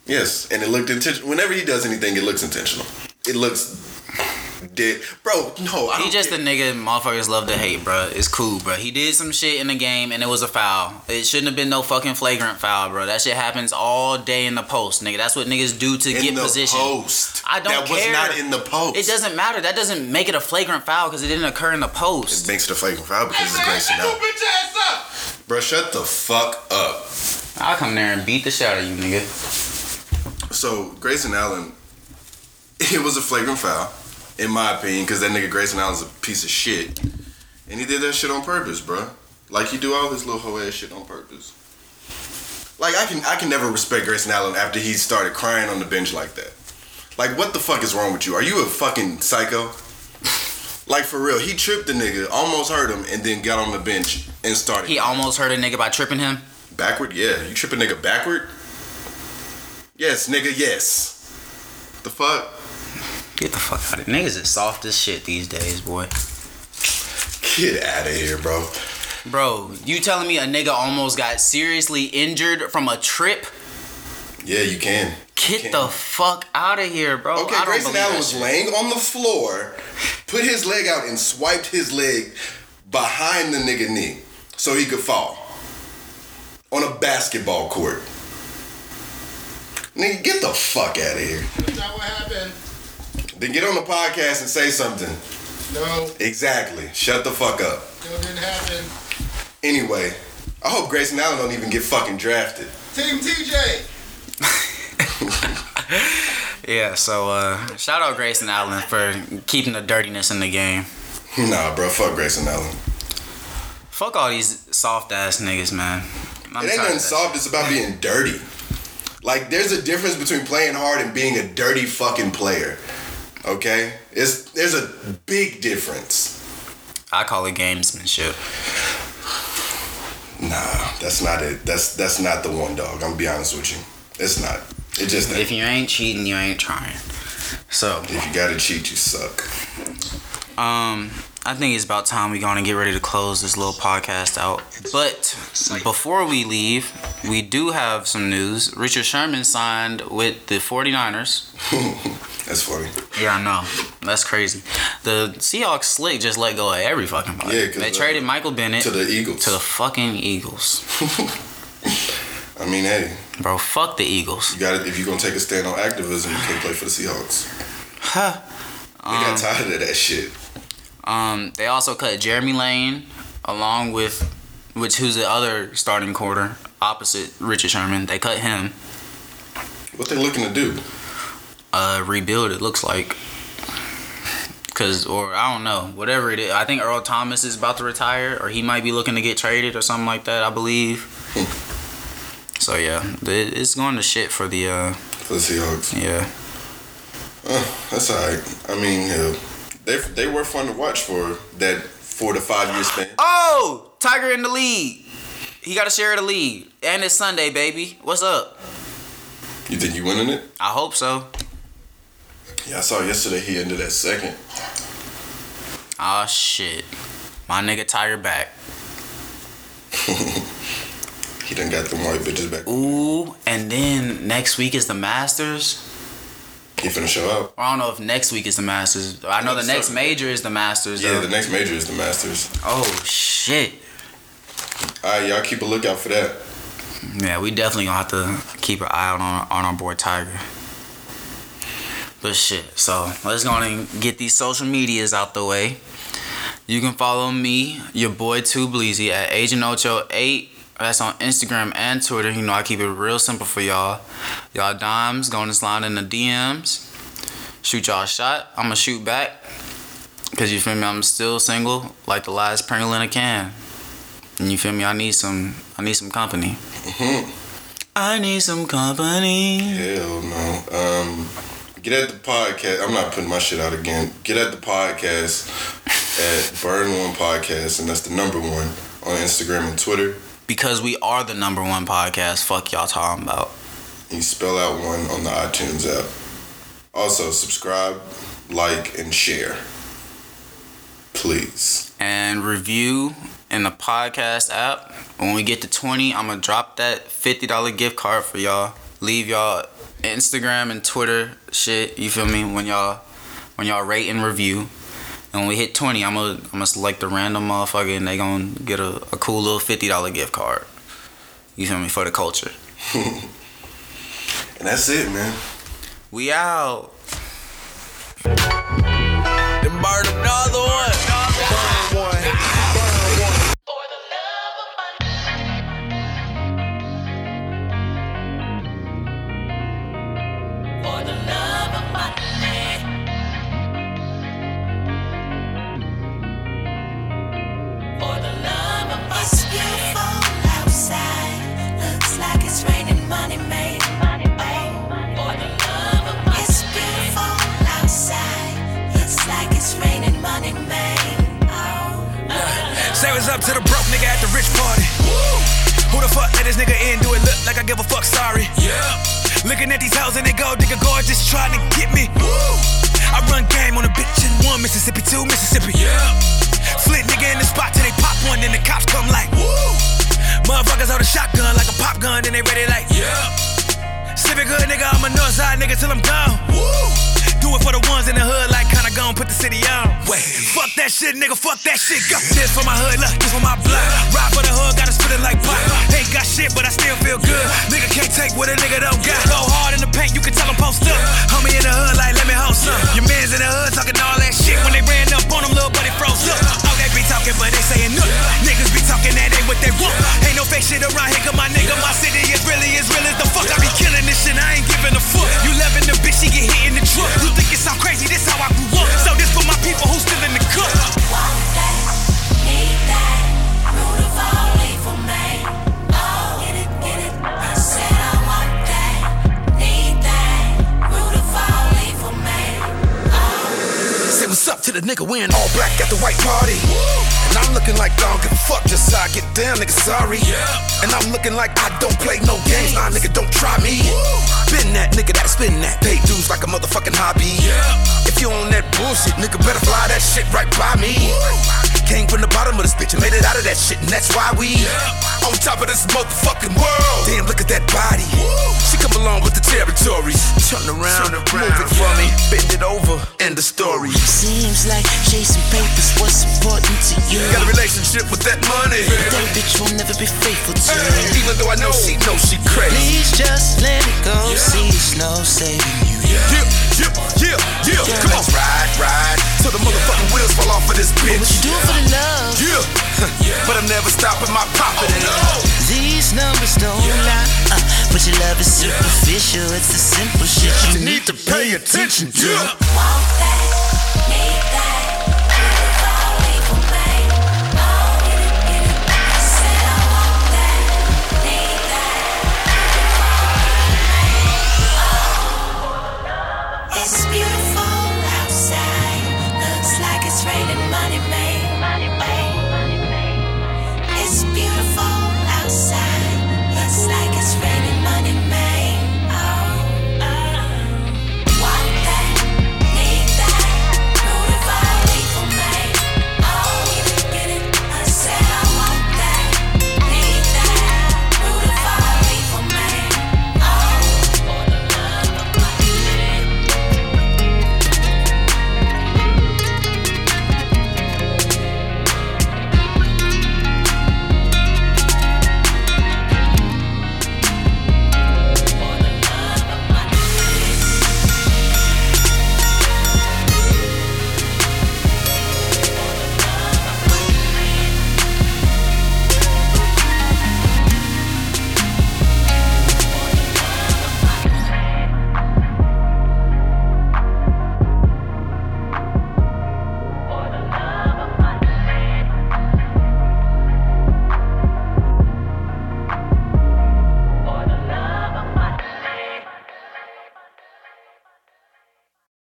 Yes, and it looked intentional. Whenever he does anything, it looks intentional. It looks dead, bro. No, I He just care. a nigga motherfuckers love to hate, bro. It's cool, bro. He did some shit in the game and it was a foul. It shouldn't have been no fucking flagrant foul, bro. That shit happens all day in the post, nigga. That's what niggas do to in get the position. post. I don't that care. That was not in the post. It doesn't matter. That doesn't make it a flagrant foul because it didn't occur in the post. It makes it a flagrant foul because it's Grayson Allen. Bro, shut the fuck up. I'll come there and beat the shit out of you, nigga. So Grayson Allen, <laughs> it was a flagrant foul, in my opinion, because that nigga Grayson Allen's a piece of shit, and he did that shit on purpose, bro. Like he do all this little hoe ass shit on purpose. Like I can I can never respect Grayson Allen after he started crying on the bench like that. Like what the fuck is wrong with you? Are you a fucking psycho? <laughs> Like for real, he tripped the nigga, almost hurt him, and then got on the bench and started. He almost hurt a nigga by tripping him. Backward? Yeah. You trip a nigga backward? Yes, nigga, yes. The fuck? Get the fuck out of here. Niggas is soft as shit these days, boy. Get out of here, bro. Bro, you telling me a nigga almost got seriously injured from a trip? Yeah, you can. Get can. the fuck out of here, bro. Okay, I don't Grayson believe Allen was shit. laying on the floor, put his leg out and swiped his leg behind the nigga knee so he could fall on a basketball court. Nigga, get the fuck out of here. That's not what happened. Then get on the podcast and say something. No, Exactly. Shut the fuck up. no, didn't happen. Anyway, I hope Grayson Allen don't even get fucking drafted. Team TJ. <laughs> Yeah, so uh shout out Grayson Allen for keeping the dirtiness in the game. <laughs> Nah, bro, fuck Grayson Allen. Fuck all these soft ass niggas, man. I'm It ain't tired nothing of that soft. It's about being dirty. Like, there's a difference between playing hard and being a dirty fucking player. Okay, it's there's a big difference. I call it gamesmanship. Nah, that's not it. That's that's not the one, dog. I'm gonna be honest with you. It's not. It just If you ain't cheating, you ain't trying. So, if you gotta cheat, you suck. um, I think it's about time we gonna get ready to close this little podcast out. But before we leave, we do have some news. Richard Sherman signed with the 49ers. <laughs> That's funny. Yeah, I know. That's crazy. The Seahawks slick just let go of every fucking body. Yeah, they uh, traded Michael Bennett To the Eagles. to the fucking Eagles. <laughs> I mean, hey, Bro, fuck the Eagles. you got to If you're gonna take a stand on activism, you can't play for the Seahawks. Huh. They got tired of that shit. Um, they also cut Jeremy Lane along with which who's the other starting quarter opposite Richard Sherman. They cut him. What they looking to do? Uh, rebuild. It looks like. Cause or I don't know, whatever it is. I think Earl Thomas is about to retire, or he might be looking to get traded or something like that. I believe. so yeah, it- it's going to shit for the uh For the Seahawks. yeah. Uh, that's alright. I mean, hell, they they were fun to watch for that four to five year span. Oh, Tiger in the lead. He got to share the lead, and it's Sunday, baby. What's up? You think you winning it? I hope so. Yeah, I saw yesterday he ended at second. Oh shit, my nigga Tiger back. <laughs> He done got the white bitches back. Ooh, and then next week is the Masters. He finna show up. I don't know if next week is the Masters. I know the next major is the Masters. Yeah, though. the next major is the Masters. oh shit. Alright, y'all keep a lookout for that. Yeah, we definitely gonna have to keep an eye out on on our boy Tiger. But shit, so let's go on and get these social medias out the way. You can follow me, your boy Too Bleezy at Agent Ocho 8. That's on Instagram and Twitter. You know I keep it real simple for y'all. Y'all dimes going to slide in the DMs. Shoot y'all a shot. I'ma shoot back. Cause you feel me, I'm still single, like the last Pringle in a can. And you feel me, I need some I need some company. <laughs> I need some company. Hell no. Um, get at the podcast. I'm not putting my shit out again. Get at the podcast at Burn One Podcast, and that's the number one on Instagram and Twitter. because we are the number one podcast. Fuck y'all talking about. You spell out one on the iTunes app. Also, subscribe, like, and share. Please. and review in the podcast app. When we get to 20, I'm gonna drop that $50 gift card for y'all. Leave y'all Instagram and Twitter shit, you feel me? When y'all when y'all rate and review. And when we hit 20, I'm gonna I'm gonna select a random motherfucker and they gonna get a, a cool little $50 gift card. You feel me? For the culture. <laughs> And that's it, man. We out. Then burn another one. This nigga in? Do it look like I give a fuck? Sorry. Yeah. Looking at these hoes and they go, nigga gorgeous, trying to get me. Woo. I run game on a bitch in one Mississippi, two Mississippi. Yeah. Flit nigga in the spot till they pop one, then the cops come like. Woo. Motherfuckers hold a shotgun like a pop gun, then they ready like. Yeah. Civic hood nigga, I'm a northside nigga till I'm gone. Do it for the ones in the hood, like kinda gon' put the city on. Wait, fuck that shit, nigga, fuck that shit. Go. This for my hood, look, this for my blood. Ride for the hood, gotta spit it like pop. Ain't got shit, but I still feel good. Nigga can't take what a nigga don't got. Go hard in the paint, you can tell I'm post up. Homie in the hood, like, let me hold some. Your mans in the hood talking all that shit. When they ran up on them, little buddy froze up. Oh, they be talking, but they saying nothing. Niggas be talking that ain't what they want. Ain't no fake shit around here, cause my nigga, my city is really as real as the fuck. I be killing this shit, I ain't giving a fuck. You loving the bitch, she get hit in the truck. You think it sound crazy, this how I grew up. So this for my people who still in the cup. Want that, need that, root of all evil, man. Oh, get it, get it. I said I want that, need that, root of all evil, man. Say what's up to the nigga wearing all black at the white party. And I'm looking like I don't give a fuck, just how I get down, nigga, sorry. And I'm looking like I don't play no games, nah, nigga, nigga, better fly that shit right by me. Came from the bottom of this bitch and made it out of that shit, and that's why we on top of this motherfucking world. Damn, look at that body. She come along with the territories. Turn around, move it for me, bend it over, end the story. Seems like chasing papers what's important to you. Got a relationship with that money. But that bitch will never be faithful to you. Even though I know she knows she crazy. Please just let it go. See, it's no saving you. Yeah, yeah, yeah, yeah. Come on, ride, ride. Till the motherfucking wheels fall off of this But what you do for the love? <laughs> Yeah, but I'm never stopping my profit. These numbers don't lie. Uh, but your love is superficial. It's the simple shit you You need to pay attention. Yeah. Want that, need that,